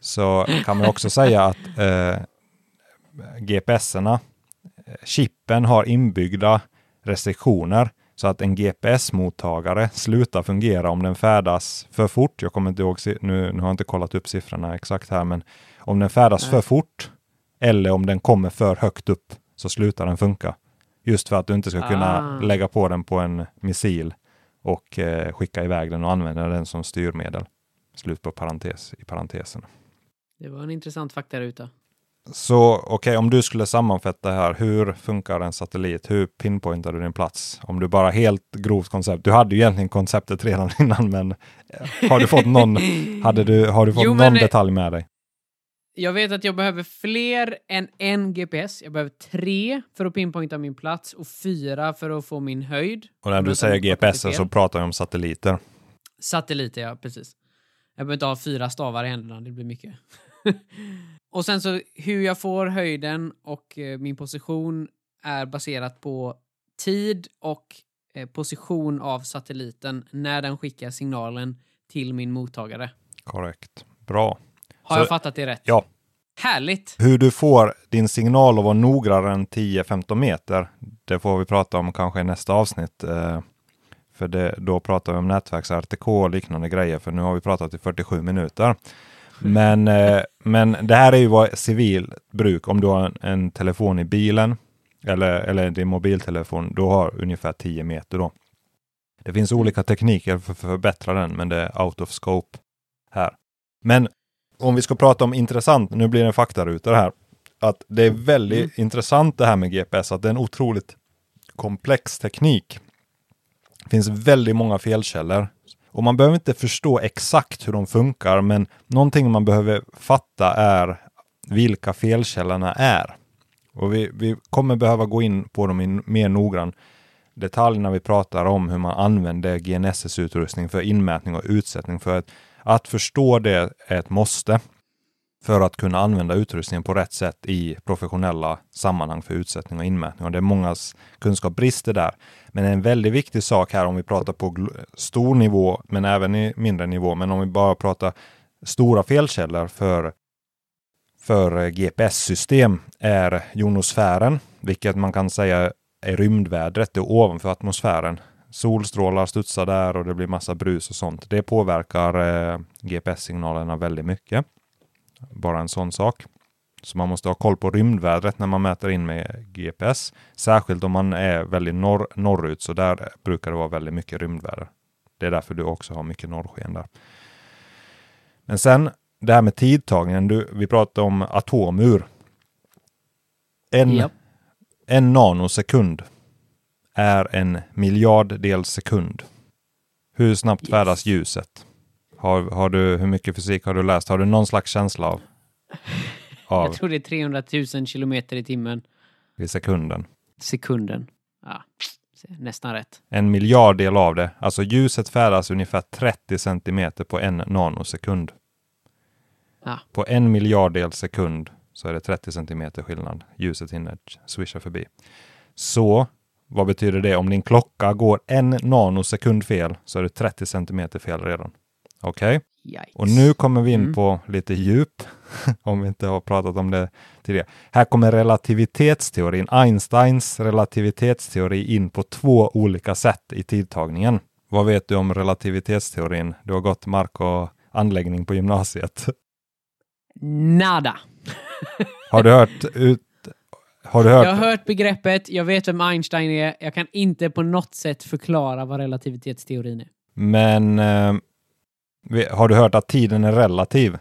så kan man också säga att eh, GPSerna, chippen har inbyggda restriktioner så att en GPS-mottagare slutar fungera om den färdas för fort. Jag kommer inte ihåg, nu, nu har jag inte kollat upp siffrorna exakt här, men om den färdas Nej. för fort eller om den kommer för högt upp så slutar den funka. Just för att du inte ska kunna Ah. lägga på den på en missil och eh, skicka iväg den och använda den som styrmedel. Slut på parentes i parentesen. Det var en intressant faktaruta. Så okej, om du skulle sammanfatta här, hur funkar en satellit? Hur pinpointar du din plats? Om du bara helt grovt koncept. Du hade ju egentligen konceptet redan [LAUGHS] innan, men eh, har du fått någon, hade du, har du fått Jo, någon eh, detalj med dig? Jag vet att jag behöver fler än en GPS. Jag behöver tre för att pinpointa min plats och fyra för att få min höjd. Och när du jag säger GPS det så pratar vi om satelliter. Satelliter, ja precis. Jag behöver inte ha fyra stavar i händerna, det blir mycket. [LAUGHS] och sen så hur jag får höjden och eh, min position är baserat på tid och eh, position av satelliten när den skickar signalen till min mottagare. Korrekt. Bra. Har Så- jag fattat det rätt? Ja. Härligt! Hur du får din signal att vara noggrannare än 10-15 meter, det får vi prata om kanske i nästa avsnitt. Eh, för det, då pratar vi om nätverks-RTK och liknande grejer, för nu har vi pratat i 47 minuter. Men, eh, men det här är ju vad civil bruk, om du har en, en telefon i bilen eller, eller din mobiltelefon, då har ungefär 10 meter då. Det finns olika tekniker för att förbättra den, men det är out of scope här. Men om vi ska prata om intressant, nu blir det en faktaruta det här, att det är väldigt intressant det här med GPS, att det är en otroligt komplex teknik. Det finns väldigt många felkällor och man behöver inte förstå exakt hur de funkar, men någonting man behöver fatta är vilka felkällorna är. Och vi, vi kommer behöva gå in på dem i mer noggrann detalj när vi pratar om hur man använder GNSS-utrustning för inmätning och utsättning. För att, att förstå det är ett måste för att kunna använda utrustningen på rätt sätt i professionella sammanhang för utsättning och inmätning. Och det är mångas kunskap brister där. Men en väldigt viktig sak här om vi pratar på stor nivå, men även i mindre nivå. Men om vi bara pratar stora felkällor för, för eh, GPS-system är jonosfären, vilket man kan säga är rymdvädret. Det är ovanför atmosfären. Solstrålar studsar där och det blir massa brus och sånt. Det påverkar eh, GPS-signalerna väldigt mycket. Bara en sån sak. Så man måste ha koll på rymdvädret när man mäter in med GPS. Särskilt om man är väldigt norr, norrut, så där brukar det vara väldigt mycket rymdväder. Det är därför du också har mycket norrsken där. Men sen det här med tidtagningen. Du, vi pratade om atomur. En, Japp. en nanosekund är en miljarddels sekund. Hur snabbt Yes. färdas ljuset? Har, har du, hur mycket fysik har du läst? Har du någon slags känsla av, [LAUGHS] av Jag tror det är 300 000 kilometer i timmen. i sekunden? Sekunden. Ja, nästan rätt. En miljarddel av det. Alltså ljuset färdas ungefär 30 centimeter på en nanosekund. Ja. På en miljarddel sekund så är det 30 centimeter skillnad. Ljuset hinner swisha förbi. Så vad betyder det? Om din klocka går en nanosekund fel så är det 30 centimeter fel redan. Okej? Yikes. Och nu kommer vi in Mm. på lite djup, [LAUGHS] om vi inte har pratat om det tidigare. Här kommer relativitetsteorin, Einsteins relativitetsteori in på två olika sätt i tidtagningen. Vad vet du om relativitetsteorin? Du har gått mark och anläggning på gymnasiet. Nada. Har du hört ut, har du hört? Jag har hört begreppet, jag vet vem Einstein är. Jag kan inte på något sätt förklara vad relativitetsteorin är. Men eh, har du hört att tiden är relativ?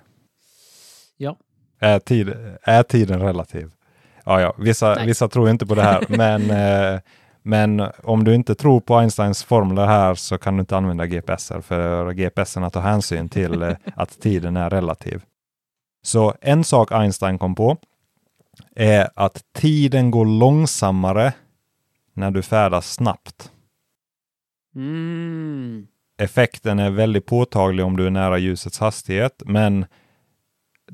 Ja. Är, tid, är tiden relativ? Ja, ja. Vissa, Nej. vissa tror inte på det här, [LAUGHS] men, eh, men om du inte tror på Einsteins formler här så kan du inte använda GPSer, för GPSerna tar hänsyn till eh, [LAUGHS] att tiden är relativ. Så en sak Einstein kom på är att tiden går långsammare när du färdas snabbt. Mm. Effekten är väldigt påtaglig om du är nära ljusets hastighet, men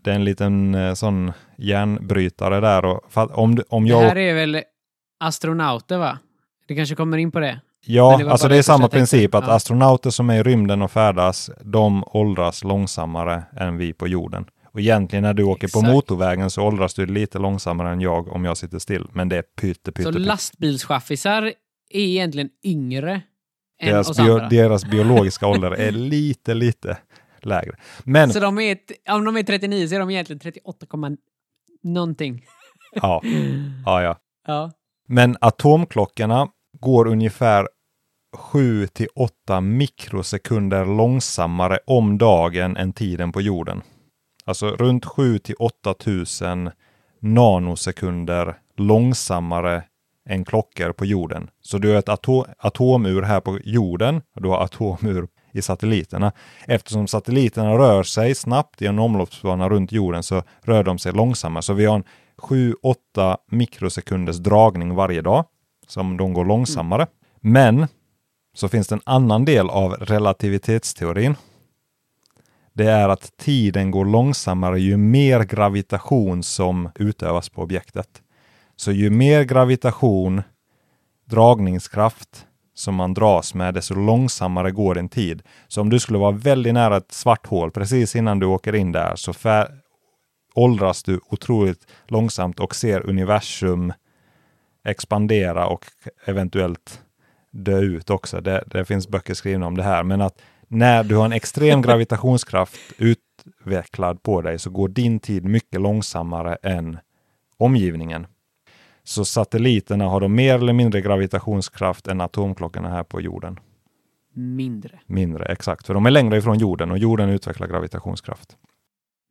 det är en liten eh, sån järnbrytare där. Och, om, du- om Det jag här är väl astronauter, va? Det kanske kommer in på det. Ja, det alltså det är det samma princip att Ja. astronauter som är i rymden och färdas, de åldras långsammare än vi på jorden. Och egentligen när du åker på Exakt. motorvägen så åldras du lite långsammare än jag om jag sitter still. Men det är pytte, pytte, Så pytte. lastbilschaffisar är egentligen yngre än Deras, oss bio, andra. deras biologiska [LAUGHS] ålder är lite, lite lägre. Men, Så de är, om de är 39 så är de egentligen 38, komma någonting. ja, [LAUGHS] ja, ja. Ja. Men atomklockorna går ungefär 7 till 8 mikrosekunder långsammare om dagen än tiden på jorden. Alltså runt 7 till 8 tusen nanosekunder långsammare än klockor på jorden. Så du har ett ato atomur här på jorden och du har atomur i satelliterna. Eftersom satelliterna rör sig snabbt i en omloppsbana runt jorden så rör de sig långsammare. Så vi har en 7-8 mikrosekunders dragning varje dag som de går långsammare. Men så finns det en annan del av relativitetsteorin. Det är att tiden går långsammare ju mer gravitation som utövas på objektet. Så ju mer gravitation, dragningskraft som man dras med, desto långsammare går din tid. Så om du skulle vara väldigt nära ett svart hål precis innan du åker in där så åldras du otroligt långsamt och ser universum expandera och eventuellt dö ut också. Det, det finns böcker skrivna om det här, men att när du har en extrem gravitationskraft utvecklad på dig så går din tid mycket långsammare än omgivningen. Så satelliterna har då mer eller mindre gravitationskraft än atomklockorna här på jorden. Mindre. Mindre, exakt. För de är längre ifrån jorden och jorden utvecklar gravitationskraft.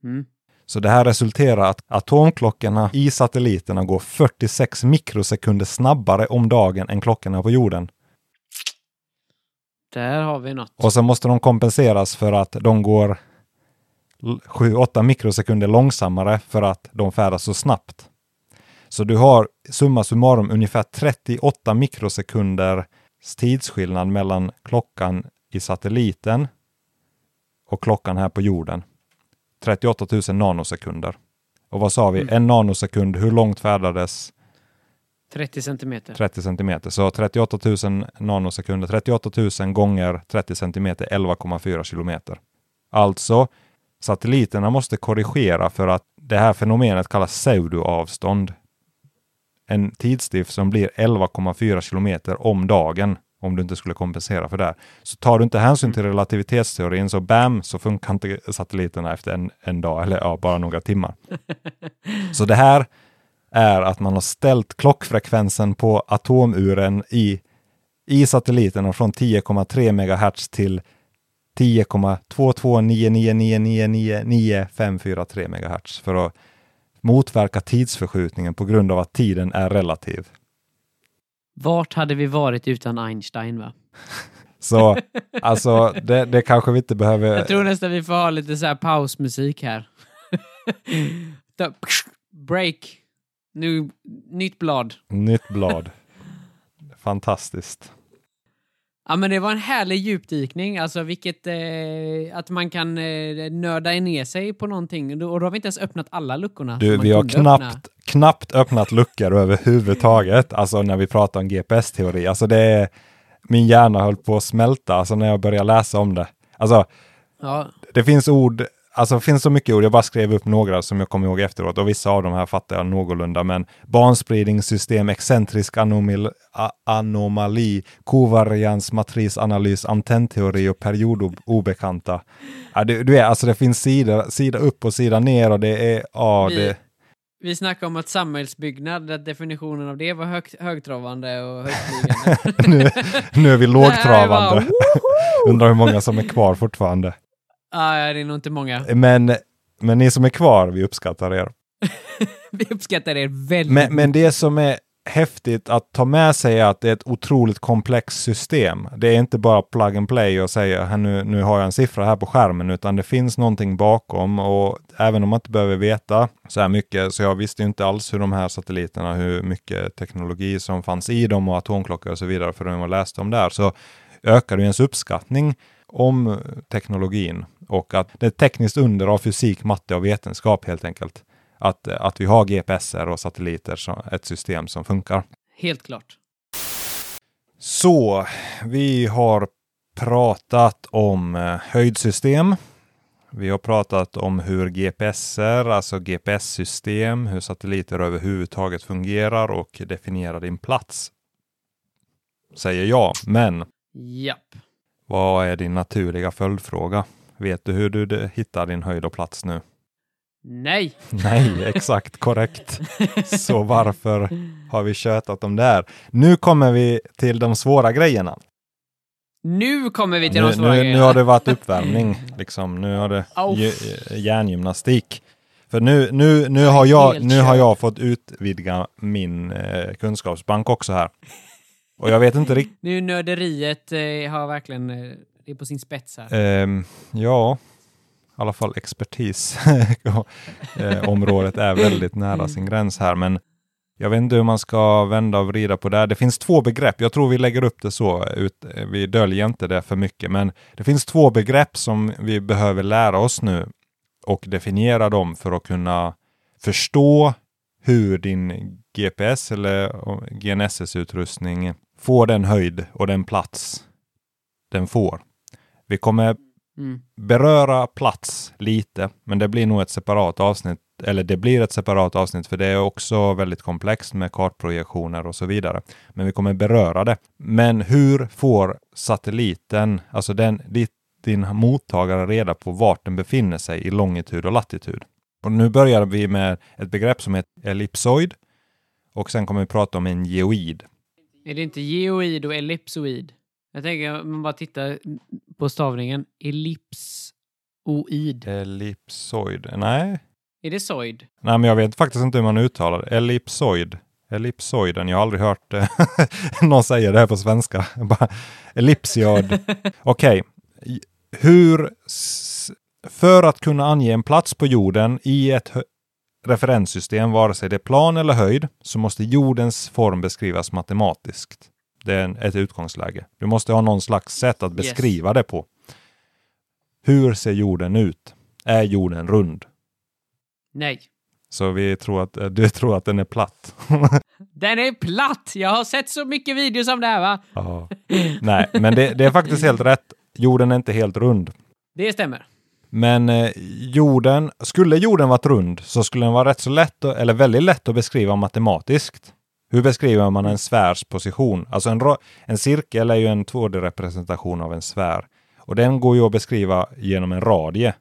Mm. Så det här resulterar att atomklockorna i satelliterna går 46 mikrosekunder snabbare om dagen än klockorna på jorden. Där har vi något. Och så måste de kompenseras för att de går 7-8 mikrosekunder långsammare för att de färdas så snabbt. Så du har summa summarum ungefär 38 mikrosekunders tidsskillnad mellan klockan i satelliten och klockan här på jorden. 38 000 nanosekunder. Och vad sa vi? Mm. En nanosekund, hur långt färdades 30 centimeter. 30 centimeter? Så 38 000 nanosekunder, 38 000 gånger 30 centimeter, 11,4 kilometer. Alltså, satelliterna måste korrigera för att det här fenomenet kallas pseudoavstånd. En tidsdiff som blir 11,4 kilometer om dagen om du inte skulle kompensera för det. Så tar du inte hänsyn till relativitetsteorin så bam så funkar inte satelliterna efter en, en dag eller ja, bara några timmar. [LAUGHS] Så det här är att man har ställt klockfrekvensen på atomuren i, i satelliterna från 10,3 MHz till 10,22999999543 MHz för att motverka tidsförskjutningen på grund av att tiden är relativ. Vart hade vi varit utan Einstein, va? [LAUGHS] Så alltså, det, det kanske vi inte behöver... Jag tror nästan vi får ha lite så här pausmusik här. [LAUGHS] Break. Nu, nytt blad. Nytt blad. Fantastiskt. Ja, men det var en härlig djupdykning. Alltså vilket... Eh, att man kan eh, nörda ner sig på någonting. Och då har vi inte ens öppnat alla luckorna. Du, vi har knappt, öppna. knappt öppnat luckor överhuvudtaget, alltså när vi pratar om GPS-teori. Alltså det är, min hjärna höll på att smälta, alltså när jag började läsa om det. Alltså, Ja, det finns ord, alltså det finns så mycket ord, jag bara skrev upp några som jag kommer ihåg efteråt och vissa av de här fattar jag någorlunda, men banspridningssystem, excentrisk anomali, a- anomali kovarians, matrisanalys, antennteori och periodobekanta. Ja, du vet, alltså det finns sida, sida upp och sida ner och det är, ja, Vi- det, Vi snackade om att samhällsbyggnad, att definitionen av det var hög, högtravande och högtflygande. [LAUGHS] nu, nu är vi lågtravande. [LAUGHS] Undrar hur många som är kvar fortfarande. Ah, det är nog inte många. [LAUGHS] Men, men ni som är kvar, vi uppskattar er. Vi uppskattar er väldigt Men, men det som är häftigt att ta med sig är att det är ett otroligt komplext system. Det är inte bara plug and play och säga här nu, nu har jag en siffra här på skärmen, utan det finns någonting bakom och även om man inte behöver veta så här mycket, så jag visste inte alls hur de här satelliterna, hur mycket teknologi som fanns i dem och atomklockor och så vidare förrän jag läste om där, så ökar ju ens uppskattning om teknologin och att det är ett tekniskt under av fysik, matte och vetenskap helt enkelt. Att, att vi har GPSer och satelliter, som ett system som funkar. Helt klart. Så, vi har pratat om eh, höjdsystem. Vi har pratat om hur GPSer, alltså GPS-system, hur satelliter överhuvudtaget fungerar och definierar din plats. Säger jag, men Japp. vad är din naturliga följdfråga? Vet du hur du hittar din höjd och plats nu? Nej. [LAUGHS] Nej, exakt korrekt. Så varför har vi tjötat om det här? Nu kommer vi till de svåra grejerna. Nu kommer vi till Nu, de svåra nu, nu grejerna. har det varit uppvärmning, liksom. Nu har det hjärngymnastik. För nu, nu, nu, har jag, nu har jag fått utvidga min eh, kunskapsbank också här. Och jag vet inte riktigt. Nu nörderiet eh, har verkligen, eh, det är på sin spets här. ehm, ja, i alla fall expertis. [LAUGHS] eh, området är [LAUGHS] väldigt nära sin gräns här, men jag vet inte hur man ska vända och vrida på det. Det finns två begrepp. Jag tror vi lägger upp det så. Ut, vi döljer inte det för mycket, men det finns två begrepp som vi behöver lära oss nu och definiera dem för att kunna förstå hur din GPS eller GNSS-utrustning får den höjd och den plats den får. Vi kommer Mm. beröra plats lite, men det blir nog ett separat avsnitt. Eller det blir ett separat avsnitt, för det är också väldigt komplext med kartprojektioner och så vidare. Men vi kommer beröra det. Men hur får satelliten, alltså den, ditt, din mottagare reda på vart den befinner sig i longitud och latitud? Och nu börjar vi med ett begrepp som heter ellipsoid. Och sen kommer vi prata om en geoid. Är det inte geoid och ellipsoid? Jag tänker om man bara tittar på stavningen. Ellipsoid. Ellipsoid, nej, Är det soid? Nej, men jag vet faktiskt inte hur man uttalar det. Ellipsoid. Ellipsoiden. Jag har aldrig hört eh, [LAUGHS] någon säga det här på svenska. [LAUGHS] Ellipsioid. [LAUGHS] Okej. I- Hur... För att kunna ange en plats på jorden i ett referenssystem, vare sig det är plan eller höjd, så måste jordens form beskrivas matematiskt. Det är en, ett utgångsläge. Du måste ha någon slags sätt att Yes. beskriva det på. Hur ser jorden ut? Är jorden rund? Nej. Så vi tror att, eh, du [LAUGHS] tror att den är platt. [LAUGHS] Den är platt! Jag har sett så mycket videos om det här va? Ja. Nej, men det, det är faktiskt helt rätt. Jorden är inte helt rund. Det stämmer. Men eh, jorden, skulle jorden varit rund så skulle den vara rätt så lätt, att- eller väldigt lätt att beskriva matematiskt. Hur beskriver man en sfärs position? Alltså en, en cirkel är ju en 2D-representation av en sfär. Och den går ju att beskriva genom en radie.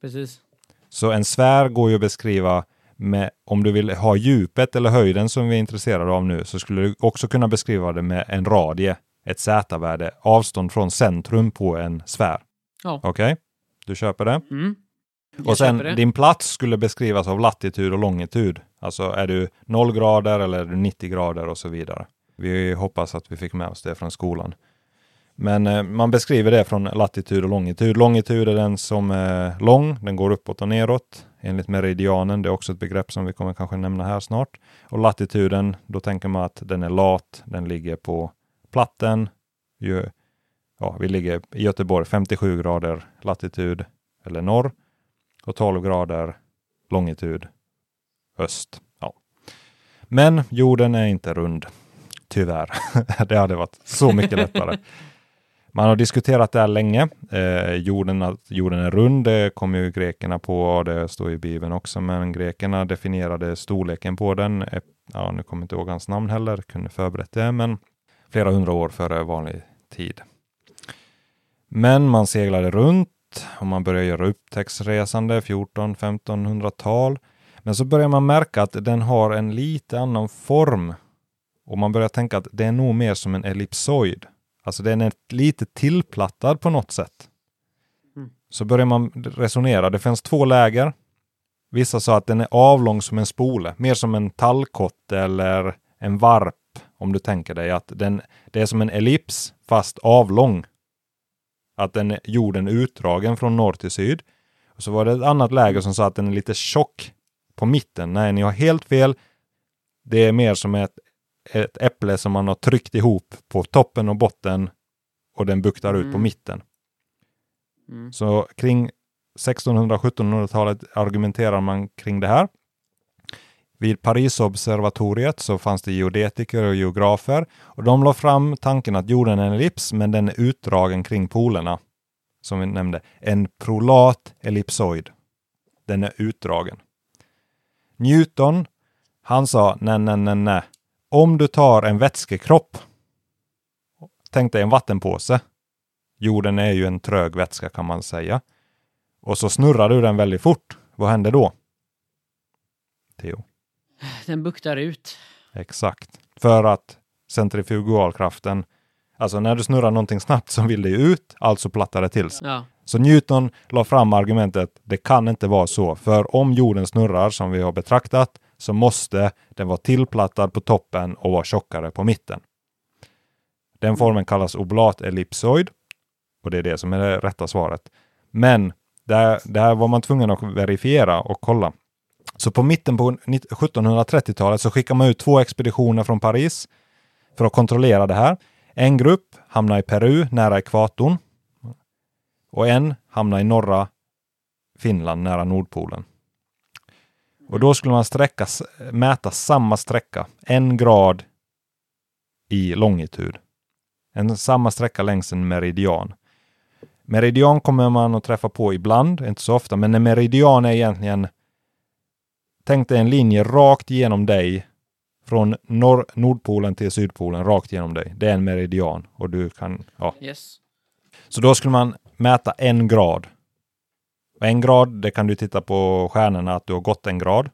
Precis. Så en sfär går ju att beskriva med, om du vill ha djupet eller höjden som vi är intresserade av nu, så skulle du också kunna beskriva det med en radie, ett z-värde, avstånd från centrum på en sfär. Ja. Okej? Du köper det? Mm. Jag och sen din plats skulle beskrivas av latitud och longitud. Alltså är du 0 grader eller är du 90 grader och så vidare. Vi hoppas att vi fick med oss det från skolan. Men eh, man beskriver det från latitud och longitud. Longitud är den som är lång, den går uppåt och neråt enligt meridianen. Det är också ett begrepp som vi kommer kanske nämna här snart. Och latituden, då tänker man att den är lat, den ligger på platten. Ja, vi ligger i Göteborg 57 grader latitud eller norr och 12 grader longitud öst. Ja. Men jorden är inte rund. Tyvärr. [LAUGHS] det hade varit så mycket lättare. Man har diskuterat det här länge. Eh, jorden, att jorden är rund, det kom ju grekerna på och det står i Bibeln också, men grekerna definierade storleken på den. Ja, nu kommer jag inte ihåg hans namn heller, kunde förberett det, men flera hundra år före vanlig tid. Men man seglade runt och man började göra upptäcktsresande 14-1500-tal. Men så börjar man märka att den har en lite annan form. Och man börjar tänka att det är nog mer som en ellipsoid. Alltså den är lite tillplattad på något sätt. Mm. Så börjar man resonera. Det finns två läger. Vissa sa att den är avlång som en spole, mer som en tallkotte eller en varp. Om du tänker dig att den, det är som en ellips fast avlång. Att den är jorden utdragen från norr till syd. Och så var det ett annat läger som sa att den är lite tjock på mitten. Nej, ni har helt fel. Det är mer som ett, ett äpple som man har tryckt ihop på toppen och botten och den buktar ut på Mm. mitten. Mm. Så kring 1600-1700-talet argumenterar man kring det här. Vid Parisobservatoriet så fanns det geodetiker och geografer och de la fram tanken att jorden är en ellips men den är utdragen kring polerna. Som vi nämnde, en prolat ellipsoid. Den är utdragen. Newton, han sa nej, nej, nej, nej. Om du tar en vätskekropp, tänk dig en vattenpåse. Jorden är ju en trög vätska kan man säga. Och så snurrar du den väldigt fort. Vad händer då? Theo? Den buktar ut. Exakt. För att centrifugalkraften, alltså när du snurrar någonting snabbt så vill det ut, alltså plattar det till sig. Ja. Så Newton la fram argumentet, det kan inte vara så, för om jorden snurrar som vi har betraktat så måste den vara tillplattad på toppen och vara tjockare på mitten. Den formen kallas oblat ellipsoid och det är det som är det rätta svaret. Men det här var man tvungen att verifiera och kolla. Så på mitten på 1730-talet så skickar man ut två expeditioner från Paris för att kontrollera det här. En grupp hamnar i Peru nära ekvatorn och en hamnar i norra Finland nära Nordpolen. Och då skulle man sträcka, mäta samma sträcka, en grad i longitud. En samma sträcka längs en meridian. Meridian kommer man att träffa på ibland, inte så ofta, men en meridian är egentligen Tänk dig en linje rakt genom dig från norr, Nordpolen till Sydpolen, rakt genom dig. Det är en meridian och du kan, ja. Yes. Så då skulle man mäta en grad. Och en grad, det kan du titta på stjärnorna att du har gått en grad.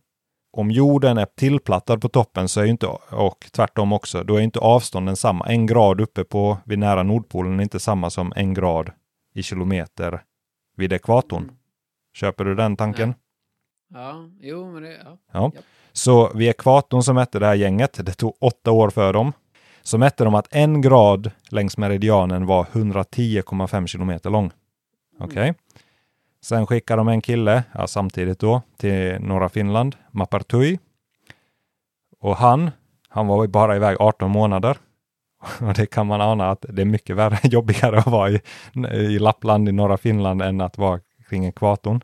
Om jorden är tillplattad på toppen så är inte, och tvärtom också, då är inte avstånden samma. En grad uppe på, vid nära Nordpolen är inte samma som en grad i kilometer vid ekvatorn. Mm. Köper du den tanken? Ja, jo men det, ja. Ja. Så vid ekvatorn som mätte det här gänget, det tog åtta år för dem, så mätte de att en grad längs meridianen var 110,5 kilometer lång. Okej. Sen skickade de en kille, ja, samtidigt då, till norra Finland, Mapartui. Och han, han var bara iväg 18 månader. [LAUGHS] Och det kan man ana att det är mycket värre, [LAUGHS] jobbigare att vara i, i Lappland i norra Finland än att vara kring ekvatorn.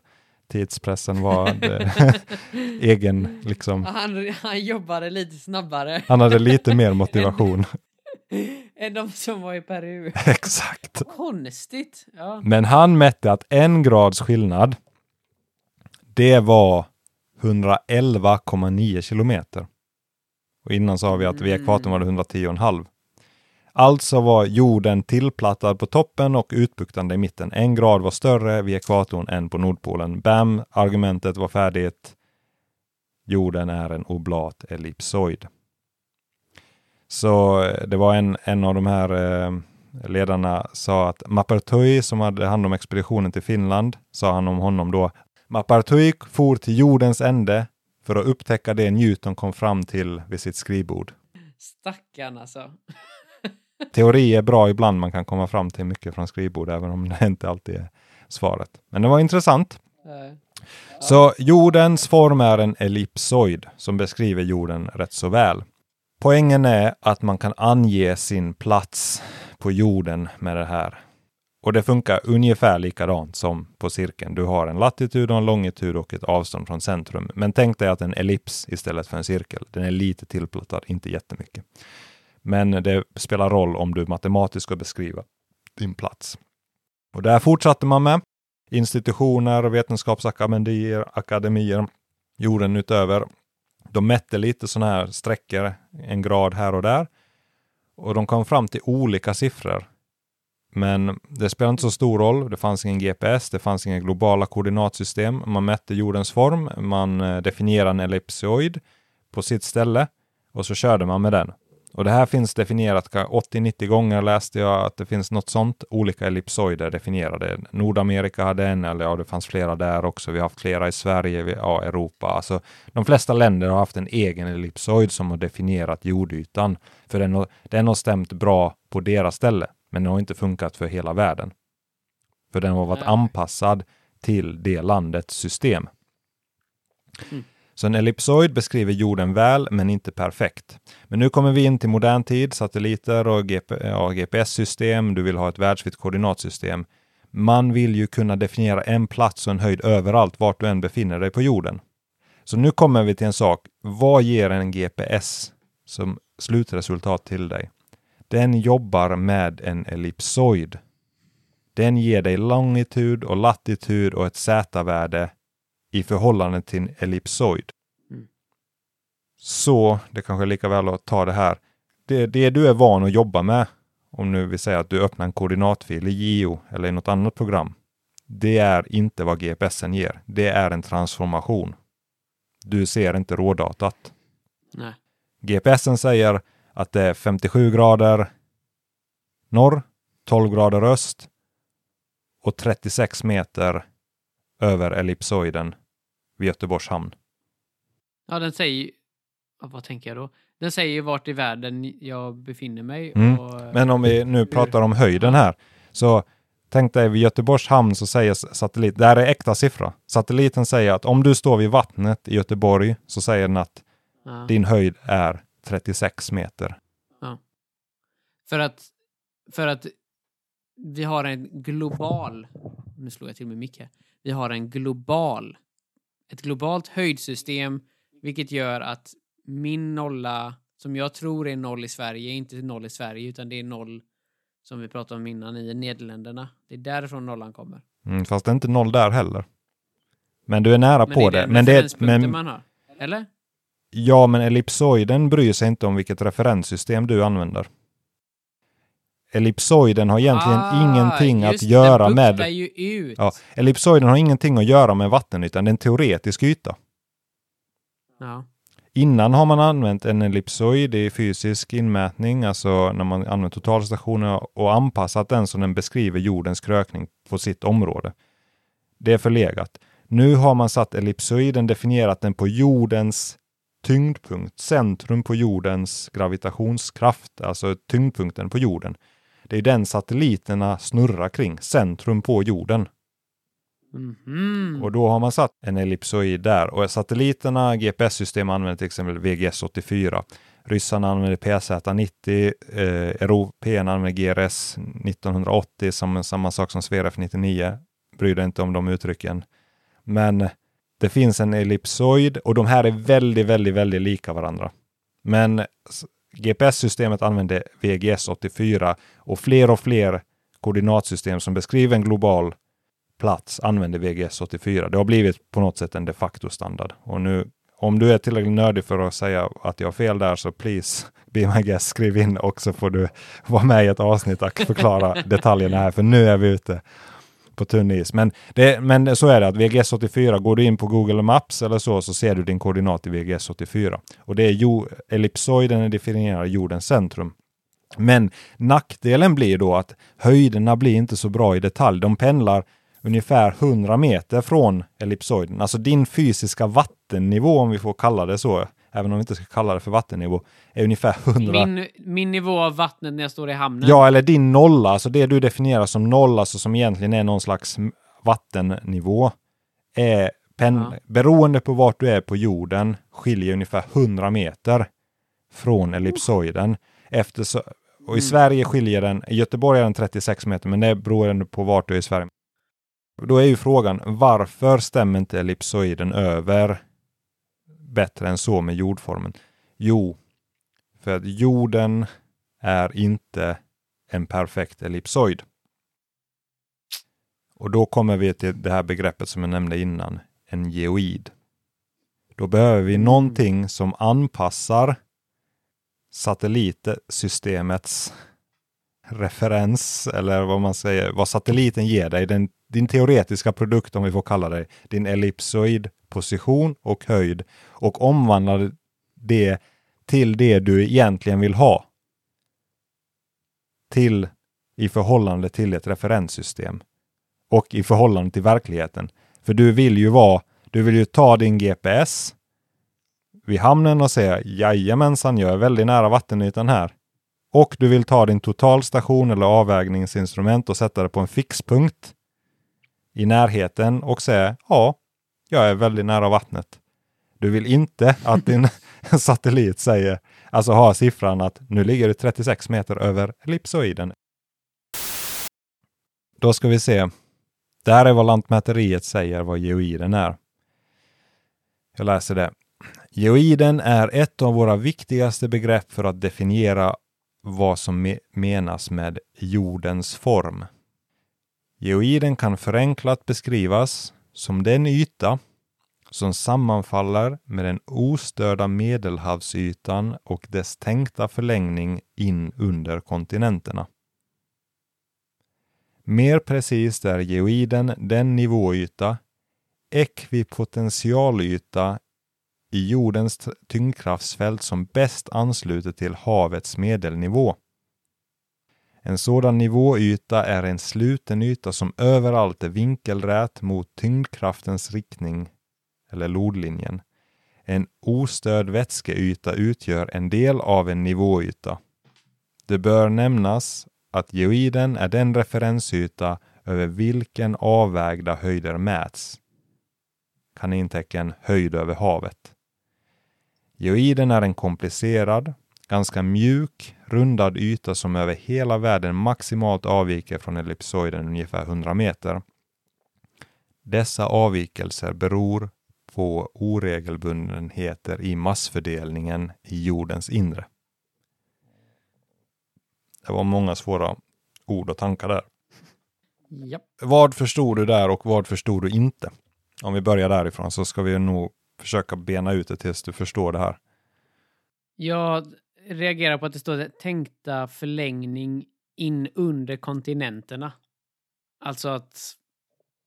Tidspressen var eh, [LAUGHS] egen, liksom. Han, han jobbade lite snabbare Han hade lite mer motivation. [LAUGHS] än de som var i Peru. [LAUGHS] Exakt. Konstigt. Ja. Men han mätte att en grads skillnad, det var 111,9 kilometer. Och innan sa vi att vid ekvatorn var det 110,5. Alltså var jorden tillplattad på toppen och utbuktande i mitten. En grad var större vid ekvatorn än på Nordpolen. Bam! Argumentet var färdigt. Jorden är en oblat ellipsoid. Så eh, det var en, en av de här eh, ledarna sa att Mapartui som hade hand om expeditionen till Finland, sa han om honom då, Mapartui for till jordens ände för att upptäcka det Newton kom fram till vid sitt skrivbord. Stackarn alltså. Teori är bra ibland, man kan komma fram till mycket från skrivbord, även om det inte alltid är svaret. Men det var intressant. Så jordens form är en ellipsoid som beskriver jorden rätt så väl. Poängen är att man kan ange sin plats på jorden med det här. Och det funkar ungefär likadant som på cirkeln. Du har en latitud och en longitud och ett avstånd från centrum. Men tänk dig att en ellips istället för en cirkel. Den är lite tillplattad, inte jättemycket. Men det spelar roll om du matematiskt ska beskriva din plats. Och där fortsatte man med institutioner, vetenskapsakademier, akademier, jorden utöver. De mätte lite sådana här sträckor, en grad här och där. Och de kom fram till olika siffror. Men det spelar inte så stor roll. Det fanns ingen GPS, det fanns inga globala koordinatsystem. Man mätte jordens form, man eh, definierade en ellipsoid på sitt ställe och så körde man med den. Och det här finns definierat 80-90 gånger läste jag att det finns något sånt. Olika ellipsoider definierade. Nordamerika hade en, eller ja, det fanns flera där också. Vi har haft flera i Sverige, ja, Europa. Alltså, de flesta länder har haft en egen ellipsoid som har definierat jordytan. För den har, den har stämt bra på deras ställe, men den har inte funkat för hela världen. För den har varit Nej. anpassad till det landets system. Så en ellipsoid beskriver jorden väl, men inte perfekt. Men nu kommer vi in till modern tid, satelliter och GP, ja, GPS-system. Du vill ha ett världsvitt koordinatsystem. Man vill ju kunna definiera en plats och en höjd överallt, vart du än befinner dig på jorden. Så nu kommer vi till en sak. Vad ger en GPS som slutresultat till dig? Den jobbar med en ellipsoid. Den ger dig longitud och latitud och ett z-värde i förhållande till en ellipsoid. Mm. Så det kanske är lika väl att ta det här. Det, det du är van att jobba med, om nu vi säger att du öppnar en koordinatfil i Geo eller i något annat program. Det är inte vad GPSen ger. Det är en transformation. Du ser inte rådatat. Nej. GPSen säger att det är 57 grader norr, 12 grader öst och 36 meter över ellipsoiden vid Göteborgs hamn. Ja, den säger. Ja, vad tänker jag då? Den säger ju vart i världen jag befinner mig. Mm. Och, Men om vi nu pratar om höjden här, så tänk dig vid Göteborgs hamn så säger satellit, det här är äkta siffra. Satelliten säger att om du står vid vattnet i Göteborg så säger den att ja. din höjd är 36 meter. För att, för att vi har en global, nu slår jag till med här. Vi har en global, ett globalt höjdsystem, vilket gör att min nolla, som jag tror är noll i Sverige, är inte noll i Sverige, utan det är noll som vi pratade om innan i Nederländerna. Det är därifrån nollan kommer. Mm, fast det är inte noll där heller. Men du är nära Men på det är det. Men det, referenspunkten men, man har. Eller? ja, men ellipsoiden bryr sig inte om vilket referenssystem du använder. Ellipsoiden har egentligen ingenting att Ah, just det, göra den med... ju ut. Ja, ellipsoiden har ingenting att göra med vattenytan, det är en teoretisk yta. Ja. Innan har man använt en ellipsoid i fysisk inmätning, alltså när man använt totalstationen och anpassat den så den beskriver jordens krökning på sitt område. Det är förlegat. Nu har man satt ellipsoiden, definierat den på jordens tyngdpunkt, centrum på jordens gravitationskraft, alltså tyngdpunkten på jorden. Det är den satelliterna snurrar kring, centrum på jorden. Mhm. Och då har man satt en ellipsoid där. Och satelliterna, GPS-system använder till exempel VGS-84. Ryssarna använder PZ-90, eh, européerna använder GRS 1980 som samma sak som Sveref 99. Bryr dig inte om de uttrycken. Men det finns en ellipsoid och de här är väldigt, väldigt, väldigt lika varandra. Men GPS-systemet använder VGS 84 och fler och fler koordinatsystem som beskriver en global plats använder VGS 84. Det har blivit på något sätt en de facto standard. Och nu, om du är tillräckligt nördig för att säga att jag har fel där så please be my guest, skriv in och så får du vara med i ett avsnitt och förklara [LAUGHS] detaljerna här, för nu är vi ute på tunn is. Men, det, men så är det att VGS 84, går du in på Google Maps eller så, så ser du din koordinat i VGS 84. Och det är jo, ellipsoiden definierar jordens centrum. Men nackdelen blir då att höjderna blir inte så bra i detalj. De pendlar ungefär 100 meter från ellipsoiden. Alltså din fysiska vattennivå, om vi får kalla det så, även om vi inte ska kalla det för vattennivå, är ungefär 100. Min, min nivå av vattnet när jag står i hamnen. Ja, eller din nolla, alltså det du definierar som noll, alltså som egentligen är någon slags vattennivå, är pen- Ja. beroende på vart du är på jorden, skiljer ungefär 100 meter från ellipsoiden. Efter så, och i Mm. Sverige skiljer den, i Göteborg är den 36 meter, men det är beroende på vart du är i Sverige. Då är ju frågan, varför stämmer inte ellipsoiden över bättre än så med jordformen? Jo, för att jorden är inte en perfekt ellipsoid. Och då kommer vi till det här begreppet som jag nämnde innan, en geoid. Då behöver vi någonting som anpassar satellitsystemets referens eller vad man säger, vad satelliten ger dig, den, din teoretiska produkt om vi får kalla det, din ellipsoid position och höjd och omvandlar det till det du egentligen vill ha. Till i förhållande till ett referenssystem och i förhållande till verkligheten. För du vill ju vara, du vill ju ta din GPS vid hamnen och säga jajamensan, jag är väldigt nära vattenytan här. Och du vill ta din totalstation eller avvägningsinstrument och sätta det på en fixpunkt i närheten och säga ja, jag är väldigt nära vattnet. Du vill inte att din [LAUGHS] satellit säger, alltså har siffran att nu ligger du 36 meter över ellipsoiden. Då ska vi se. Det här är vad Lantmäteriet säger vad geoiden är. Jag läser det. Geoiden är ett av våra viktigaste begrepp för att definiera vad som me menas med jordens form. Geoiden kan förenklat beskrivas som den yta som sammanfaller med den ostörda medelhavsytan och dess tänkta förlängning in under kontinenterna. Mer precis är geoiden den nivåyta, ekvipotentialyta i jordens tyngdkraftsfält som bäst ansluter till havets medelnivå. En sådan nivåyta är en sluten yta som överallt är vinkelrät mot tyngdkraftens riktning eller lodlinjen. En ostörd vätskeyta utgör en del av en nivåyta. Det bör nämnas att geoiden är den referensyta över vilken avvägda höjder mäts. Kanintecken höjd över havet. Geoiden är en komplicerad, ganska mjuk, rundad yta som över hela världen maximalt avviker från ellipsoiden ungefär 100 meter. Dessa avvikelser beror på oregelbundenheter i massfördelningen i jordens inre. Det var många svåra ord och tankar där. Ja. Vad förstod du där och vad förstod du inte? Om vi börjar därifrån så ska vi nog försöka bena ut det tills du förstår det här. Jag reagerar på att det står tänkta förlängning in under kontinenterna. Alltså att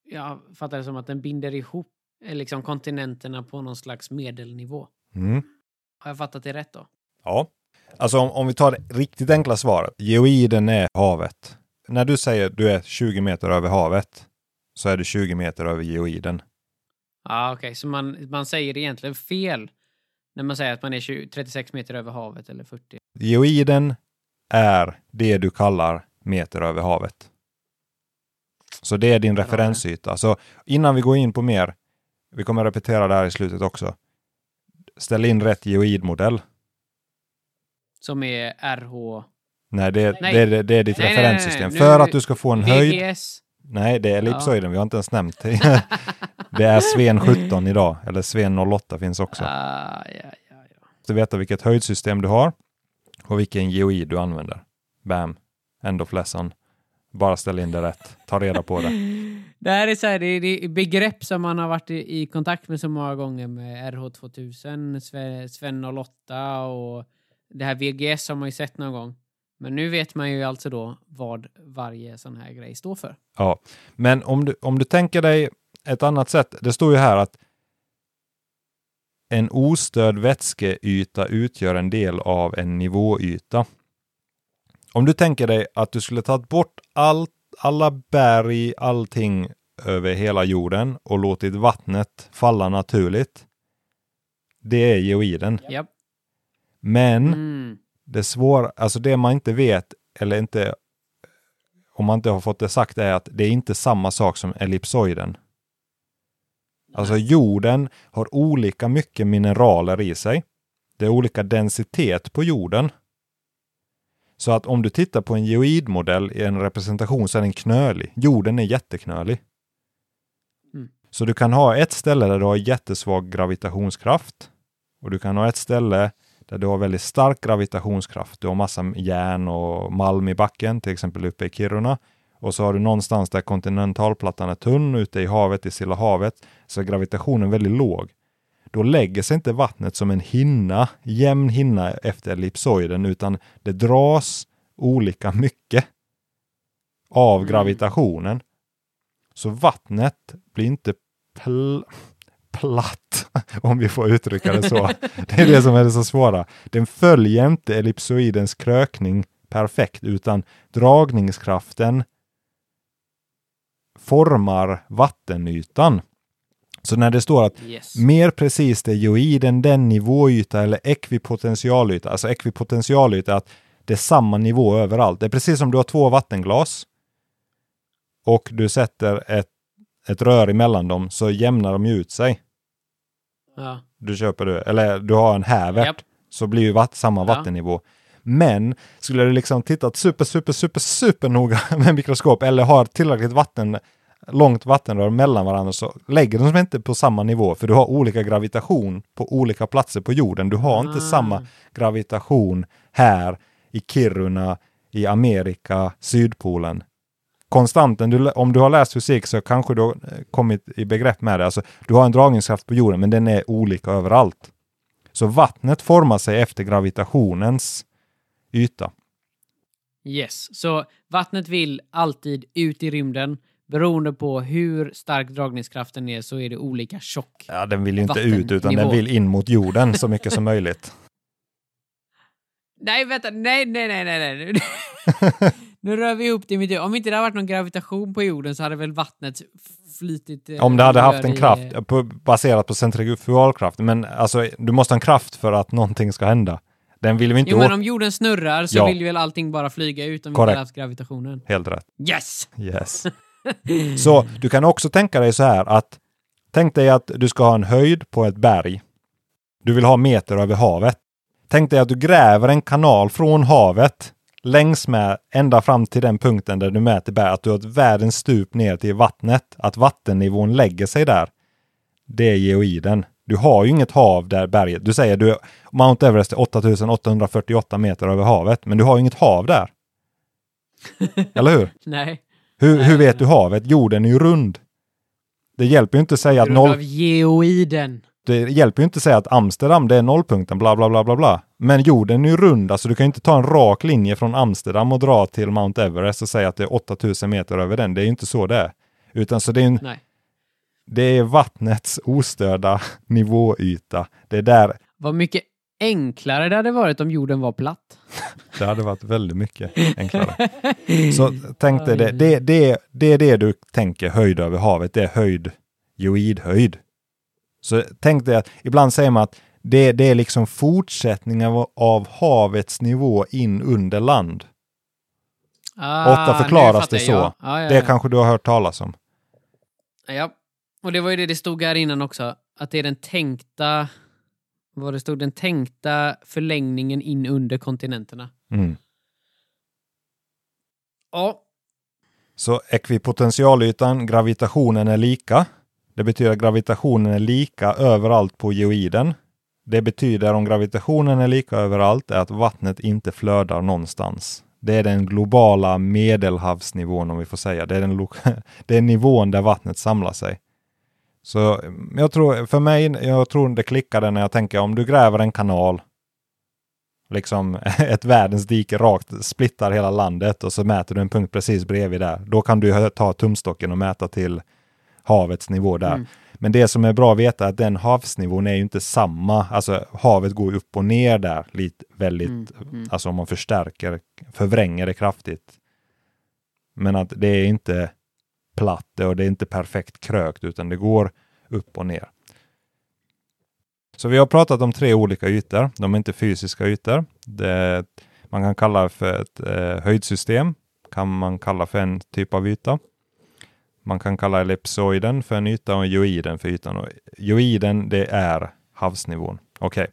jag fattar det som att den binder ihop eh, liksom kontinenterna på någon slags medelnivå. Mm. Har jag fattat det rätt då? Ja, alltså om, om vi tar det riktigt enkla svaret. Geoiden är havet. När du säger du är 20 meter över havet så är du 20 meter över geoiden. Ja, okej, så man, man säger egentligen fel när man säger att man är 20, 36 meter över havet eller 40. Geoiden är det du kallar meter över havet. Så det är din referensyta. Så innan vi går in på mer, vi kommer repetera det här i slutet också. Ställ in rätt geoidmodell. Som är RH... Nej, det, Nej. det, det, det är ditt Nej, referenssystem. nej. För att du ska få en höjd. VGS. Nej, det är ellipsoiden. Vi har inte ens nämnt det. [LAUGHS] det är Sven 17 idag, eller Sven 08 finns också. Ah, ja, ja, ja. Du veta vilket höjdsystem du har och vilken geoid du använder. Bam, end of lesson. Bara ställ in det rätt. Ta reda på det. [LAUGHS] Det här är, så här, det är, begrepp som man har varit i, i kontakt med så många gånger med RH2000, Sve- Sven 08 och det här VGS har man ju sett någon gång. Men nu vet man ju alltså då vad varje sån här grej står för. Ja, men om du, om du tänker dig ett annat sätt. Det står ju här att en ostörd vätskeyta utgör en del av en nivåyta. Om du tänker dig att du skulle tagit bort allt, alla berg, allting över hela jorden och låtit vattnet falla naturligt. Det är geoiden. Ja. Men Mm. det svåra, alltså det man inte vet eller inte om man inte har fått det sagt är att det är inte samma sak som ellipsoiden. Alltså jorden har olika mycket mineraler i sig. Det är olika densitet på jorden. Så att om du tittar på en geoidmodell i en representation så är den knölig. Jorden är jätteknölig. Mm. Så du kan ha ett ställe där du har jättesvag gravitationskraft och du kan ha ett ställe där du har väldigt stark gravitationskraft. Du har massa järn och malm i backen, till exempel uppe i Kiruna. Och så har du någonstans där kontinentalplattan är tunn ute i havet, i Stilla havet, så är gravitationen väldigt låg. Då lägger sig inte vattnet som en hinna, jämn hinna efter ellipsoiden, utan det dras olika mycket. av Mm. gravitationen. Så vattnet blir inte pl platt, [LAUGHS] om vi får uttrycka det så. Det är det som är det så svåra. Den följer inte ellipsoidens krökning perfekt, utan dragningskraften formar vattenytan. Så när det står att Yes. mer precis är geoiden den nivåyta eller ekvipotentialyta. Alltså ekvipotentialyta är att det är samma nivå överallt. Det är precis som du har två vattenglas och du sätter ett, ett rör emellan dem så jämnar de ut sig. Ja. Du köper det, eller du har en hävert Japp. så blir ju vatt, samma Ja. vattennivå. Men skulle du liksom tittat super, super, super, super noga [LAUGHS] med mikroskop eller har tillräckligt vatten, långt vattenrör mellan varandra så lägger de sig inte på samma nivå för du har olika gravitation på olika platser på jorden. Du har inte Ah. samma gravitation här i Kiruna, i Amerika, Sydpolen. Konstanten, du, om du har läst fysik så kanske du har eh, kommit i begrepp med det. Alltså, du har en dragningskraft på jorden men den är olika överallt. Så vattnet formar sig efter gravitationens yta. Yes. Så vattnet vill alltid ut i rymden. Beroende på hur stark dragningskraften är så är det olika tjock. Ja, den vill ju inte ut utan den vill in mot jorden så mycket som möjligt. Nej, vänta. Nej, nej, nej, nej. nej. nu [LAUGHS] rör vi ihop det i mitt. Om inte det hade varit någon gravitation på jorden så hade väl vattnet flytit... eh, Om det hade haft en i- kraft på, baserat på centrifugalkraft. Men alltså, du måste ha en kraft för att någonting ska hända. Den vill vi inte Jo, men åt. om jorden snurrar så Ja. vill ju väl allting bara flyga ut om vi inte haft gravitationen. Helt rätt. Yes! Yes. [LAUGHS] [LAUGHS] Så du kan också tänka dig så här att tänk dig att du ska ha en höjd på ett berg. Du vill ha meter över havet. Tänk dig att du gräver en kanal från havet längs med ända fram till den punkten där du mäter berg. Att du har ett världens stup ner till vattnet. Att vattennivån lägger sig där. Det är geoiden. Du har ju inget hav där berget. Du säger du Mount Everest är 8848 meter över havet, men du har ju inget hav där. [LAUGHS] Eller hur? Nej. Hur, hur vet du havet? Jorden är ju rund. Det hjälper ju inte att säga att noll, av geoiden. det hjälper ju inte att säga att Amsterdam det är nollpunkten, bla bla bla bla bla. Men jorden är ju rund, alltså du kan ju inte ta en rak linje från Amsterdam och dra till Mount Everest och säga att det är 8000 meter över den. Det är ju inte så det är. Utan så det är, en, Nej. det är vattnets ostörda [LAUGHS] nivåyta. Det är där Vad mycket enklare det hade varit om jorden var platt. [LAUGHS] det hade varit väldigt mycket enklare. [LAUGHS] Så tänk dig det, det, det, det är det du tänker höjd över havet, det är höjd, geoidhöjd. Så tänk dig att ibland säger man att det, det är liksom fortsättningen av, av havets nivå in under land. Ah, Ofta förklaras det så. Ja, ja, Det ja. kanske du har hört talas om. Ja, och det var ju det det stod här innan också. Att det är den tänkta... Vad det stod? Den tänkta förlängningen in under kontinenterna. Mm. Ja, Så ekvipotentialytan, gravitationen är lika. Det betyder att gravitationen är lika överallt på geoiden. Det betyder om gravitationen är lika överallt är att vattnet inte flödar någonstans. Det är den globala medelhavsnivån om vi får säga. Det är, den [LAUGHS] det är nivån där vattnet samlar sig. Så jag tror, för mig, jag tror det klickade när jag tänker om du gräver en kanal, liksom [LAUGHS] ett världens dike rakt, splittar hela landet och så mäter du en punkt precis bredvid där. Då kan du ta tumstocken och mäta till havets nivå där. Mm. Men det som är bra att veta är att den havsnivån är ju inte samma. Alltså havet går upp och ner där lite väldigt, Mm, mm. alltså om man förstärker, förvränger det kraftigt. Men att det är inte platt och det är inte perfekt krökt utan det går upp och ner. Så vi har pratat om tre olika ytor. De är inte fysiska ytor. Det, man kan kalla det för ett eh, höjdsystem. Kan man kalla för en typ av yta. Man kan kalla ellipsoiden för en yta och geoiden för ytan. Och geoiden det är havsnivån. Okej.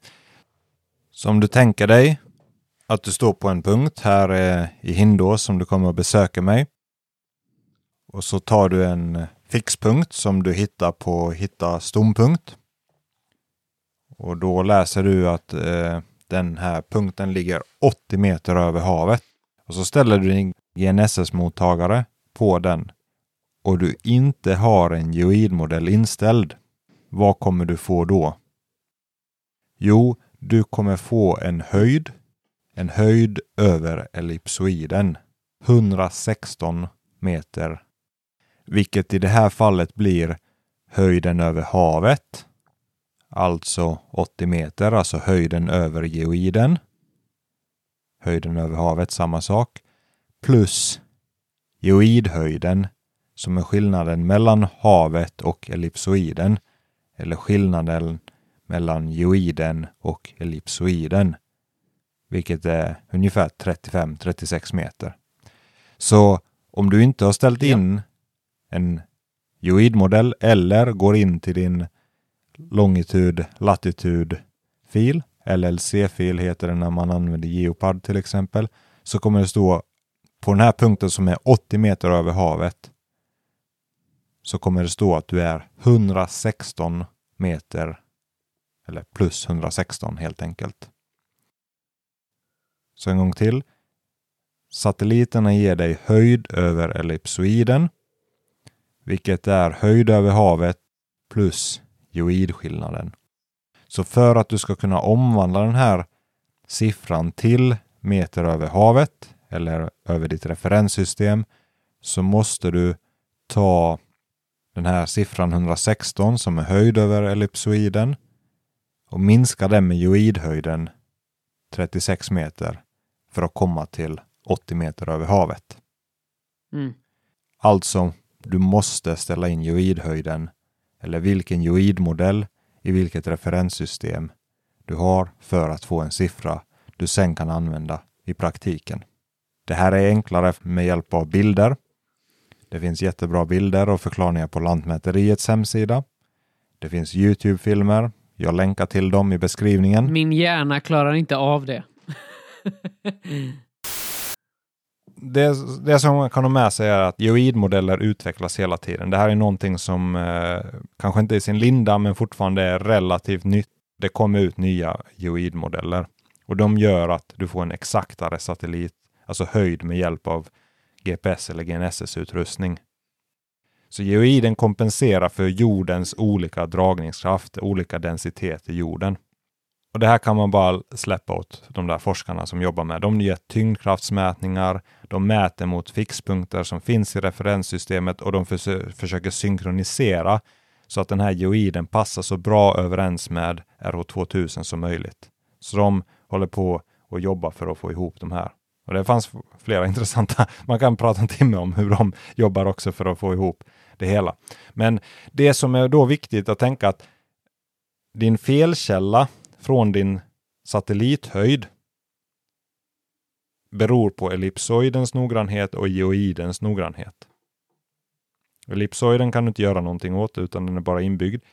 Så om du tänker dig att du står på en punkt här eh, i Hindås som du kommer att besöka mig. Och så tar du en fixpunkt som du hittar på hitta stompunkt. Och då läser du att eh, den här punkten ligger 80 meter över havet. Och så ställer du din GNSS-mottagare på den och du inte har en geoidmodell inställd. Vad kommer du få då? Jo, du kommer få en höjd, en höjd över ellipsoiden. 116 meter. Vilket i det här fallet blir höjden över havet. Alltså 80 meter, alltså höjden över geoiden. Höjden över havet, samma sak. Plus geoidhöjden som är skillnaden mellan havet och ellipsoiden. Eller skillnaden mellan geoiden och ellipsoiden. Vilket är ungefär 35-36 meter. Så om du inte har ställt in en geoidmodell eller går in till din longitud latitud fil LLC-fil heter det när man använder Geopard till exempel, så kommer det stå på den här punkten som är 80 meter över havet så kommer det stå att du är 116 meter eller plus 116 helt enkelt. Så en gång till. Satelliterna ger dig höjd över ellipsoiden, vilket är höjd över havet plus geoidskillnaden. Så för att du ska kunna omvandla den här siffran till meter över havet eller över ditt referenssystem så måste du ta den här siffran 116 som är höjd över ellipsoiden och minska den med geoidhöjden 36 meter för att komma till 80 meter över havet. Mm. Alltså, du måste ställa in geoidhöjden eller vilken geoidmodell i vilket referenssystem du har för att få en siffra du sen kan använda i praktiken. Det här är enklare med hjälp av bilder. Det finns jättebra bilder och förklaringar på Lantmäteriets hemsida. Det finns Youtube-filmer. Jag länkar till dem i beskrivningen. Min hjärna klarar inte av det. [LAUGHS] det, det som man kan ha med sig är att geoidmodeller utvecklas hela tiden. Det här är någonting som eh, kanske inte är i sin linda, men fortfarande är relativt nytt. Det kommer ut nya geoidmodeller och de gör att du får en exaktare satellit, alltså höjd med hjälp av GPS eller GNSS-utrustning. Så geoiden kompenserar för jordens olika dragningskraft, olika densitet i jorden. Och Det här kan man bara släppa åt de där forskarna som jobbar med. De gör tyngdkraftsmätningar, de mäter mot fixpunkter som finns i referenssystemet och de förs försöker synkronisera så att den här geoiden passar så bra överens med RH2000 som möjligt. Så de håller på och jobbar för att få ihop de här. Och det fanns flera [LAUGHS] intressanta, man kan prata en timme om hur de jobbar också för att få ihop det hela. Men det som är då viktigt att tänka att din felkälla från din satellithöjd beror på ellipsoidens noggrannhet och geoidens noggrannhet. Ellipsoiden kan du inte göra någonting åt utan den är bara inbyggd.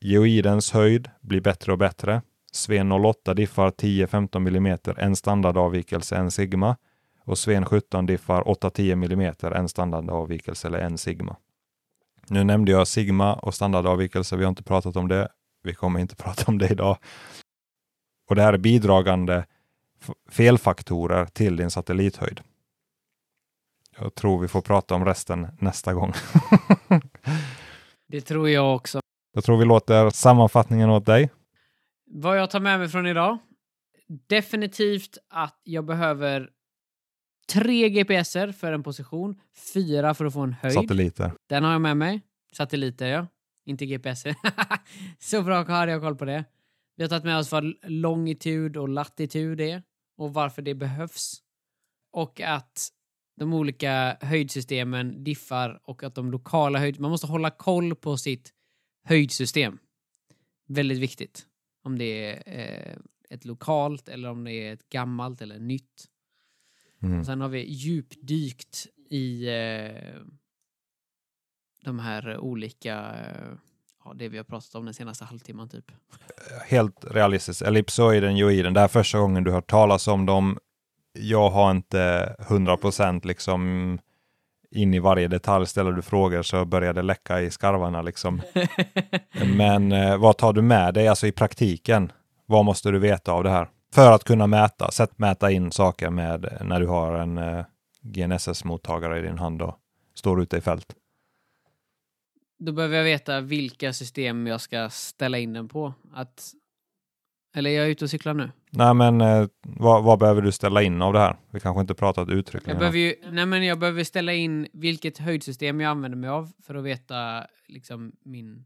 Geoidens höjd blir bättre och bättre. Sven 08 diffar 10-15 mm, en standardavvikelse, en sigma. Och Sven 17 diffar 8-10 mm, en standardavvikelse eller en sigma. Nu nämnde jag sigma och standardavvikelse, vi har inte pratat om det. Vi kommer inte [LAUGHS] prata om det idag. Och det här är bidragande felfaktorer till din satellithöjd. Jag tror vi får prata om resten nästa gång. [LAUGHS] det tror jag också. Jag tror vi låter sammanfattningen åt dig. Vad jag tar med mig från idag? Definitivt att jag behöver tre GPSer för en position, fyra för att få en höjd. Satelliter. Den har jag med mig. Satelliter, ja. Inte GPSer. [LAUGHS] Så bra hade jag koll på det. Vi har tagit med oss vad longitud och latitud är och varför det behövs. Och att de olika höjdsystemen diffar och att de lokala höjd... Man måste hålla koll på sitt höjdsystem. Väldigt viktigt. Om det är eh, ett lokalt eller om det är ett gammalt eller nytt. Mm. Och sen har vi djupdykt i eh, de här olika eh, ja, det vi har pratat om den senaste halvtimman typ. Helt realistiskt. Ellipsoiden, joiden, det här är första gången du hört talas om dem. Jag har inte hundra procent liksom in i varje detalj. Ställer du frågor så börjar det läcka i skarvarna liksom. [LAUGHS] Men eh, vad tar du med dig, alltså i praktiken? Vad måste du veta av det här? För att kunna mäta, sätt mäta in saker med när du har en eh, GNSS-mottagare i din hand och står ute i fält. Då behöver jag veta vilka system jag ska ställa in den på. Att Eller är jag ute och cyklar nu? Nej, men eh, vad, vad behöver du ställa in av det här? Vi kanske inte pratat Jag uttryckligen. behöver ju, nej men jag behöver ställa in vilket höjdsystem jag använder mig av för att veta liksom min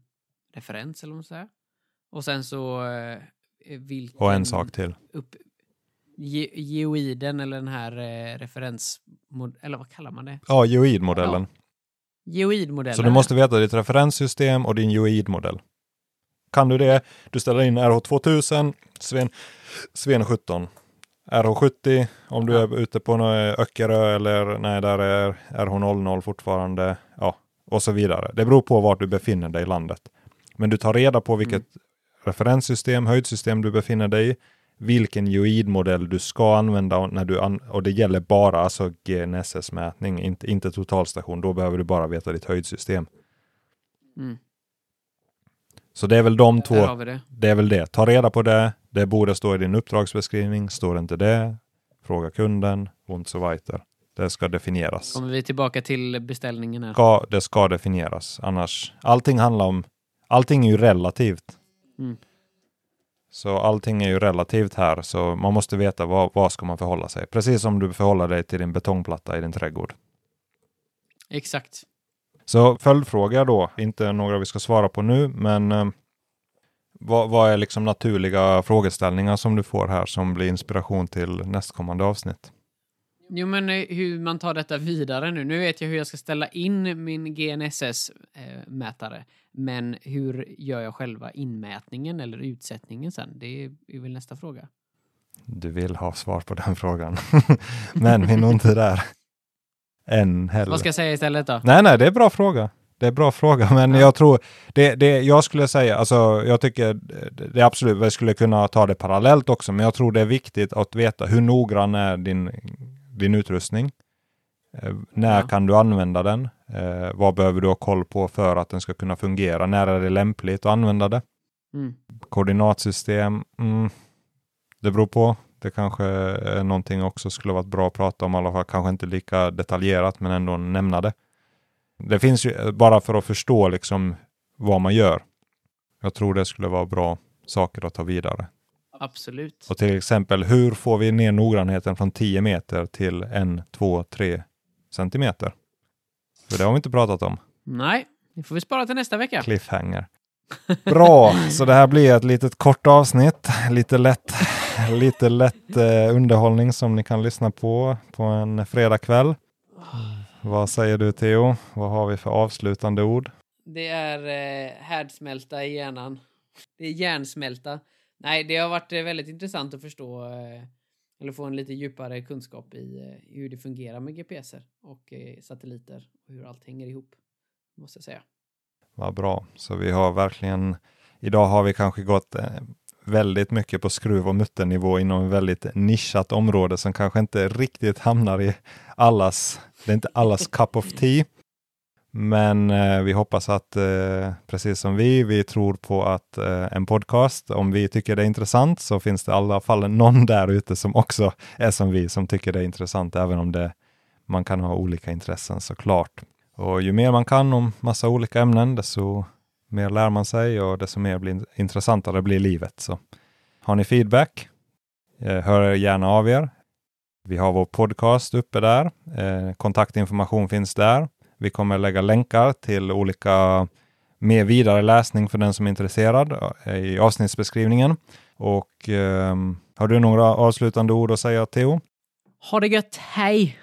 referens eller vad man säger. Och sen så eh, vilken... Och en sak till. Upp, ge, geoiden eller den här eh, referens... Eller vad kallar man det? Ja, geoidmodellen. Geoidmodellen. Så du måste veta ditt referenssystem och din geoidmodell. Kan du det, du ställer in RH2000, Sven, Sven 17. RH70 om du är ute på Öckerö eller nej, där är RH00 fortfarande. Ja, och så vidare. Det beror på vart du befinner dig i landet. Men du tar reda på vilket referenssystem, höjdsystem du befinner dig i, vilken geoidmodell du ska använda och, när du an och det gäller bara alltså GNSS-mätning, inte, inte totalstation. Då behöver du bara veta ditt höjdsystem. Mm. Så det är väl de två det. det är väl det. Ta reda på det. Det borde stå i din uppdragsbeskrivning. Står det inte det, fråga kunden und so weiter. Det ska definieras. Kommer vi tillbaka till beställningen här. Ska, det ska definieras. Annars, allting handlar om, allting är ju relativt. Mm. Så allting är ju relativt här, så man måste veta vad, vad ska man förhålla sig. Precis som du förhåller dig till din betongplatta i din trädgård. Exakt. Så följdfråga då, inte några vi ska svara på nu, men eh, vad, vad är liksom naturliga frågeställningar som du får här som blir inspiration till nästkommande avsnitt? Jo, men eh, hur man tar detta vidare nu. Nu vet jag hur jag ska ställa in min GNSS-mätare. Men hur gör jag själva inmätningen eller utsättningen sen? Det är väl nästa fråga. Du vill ha svar på den [LAUGHS] frågan. [LAUGHS] men vi är [LAUGHS] nog inte där än heller. Vad ska jag säga istället då? Nej, nej, det är bra fråga. Det är bra fråga, men Ja. jag tror det, det jag skulle säga, alltså jag tycker det, är absolut, vi skulle kunna ta det parallellt också, men jag tror det är viktigt att veta hur noggrann är din, din utrustning? Eh, när Ja. kan du använda den? Eh, vad behöver du ha koll på för att den ska kunna fungera? När är det lämpligt att använda det? Mm. Koordinatsystem, mm, det beror på. Det kanske är någonting också skulle varit bra att prata om, i alla fall kanske inte lika detaljerat, men ändå nämna det. Det finns ju, bara för att förstå liksom vad man gör. Jag tror det skulle vara bra saker att ta vidare. Absolut. Och till exempel, hur får vi ner noggrannheten från 10 meter till 1, 2, 3 centimeter? För det har vi inte pratat om. Nej, det får vi spara till nästa vecka. Cliffhanger. Bra, så det här blir ett litet kort avsnitt. Lite lätt, lite lätt eh, underhållning som ni kan lyssna på på en fredagkväll. Vad säger du Theo? Vad har vi för avslutande ord? Det är eh, härdsmälta i hjärnan. Det är hjärnsmälta. Nej, det har varit eh, väldigt intressant att förstå eh, eller få en lite djupare kunskap i eh, hur det fungerar med GPSer och eh, satelliter och hur allt hänger ihop. Måste jag säga. Vad bra. Så vi har verkligen, idag har vi kanske gått eh, väldigt mycket på skruv och mutternivå inom ett väldigt nischat område som kanske inte riktigt hamnar i allas, det är inte allas cup of tea. Men eh, vi hoppas att, eh, precis som vi, vi tror på att eh, en podcast, om vi tycker det är intressant så finns det i alla fall någon där ute som också är som vi, som tycker det är intressant, även om det, man kan ha olika intressen såklart. Och ju mer man kan om massa olika ämnen, desto mer lär man sig och desto mer blir intressantare blir livet. Så har ni feedback, eh, hör gärna av er. Vi har vår podcast uppe där. Eh, kontaktinformation finns där. Vi kommer lägga länkar till olika mer vidare läsning för den som är intresserad eh, i avsnittsbeskrivningen. Och eh, har du några avslutande ord att säga Theo? Ha det gött, hej!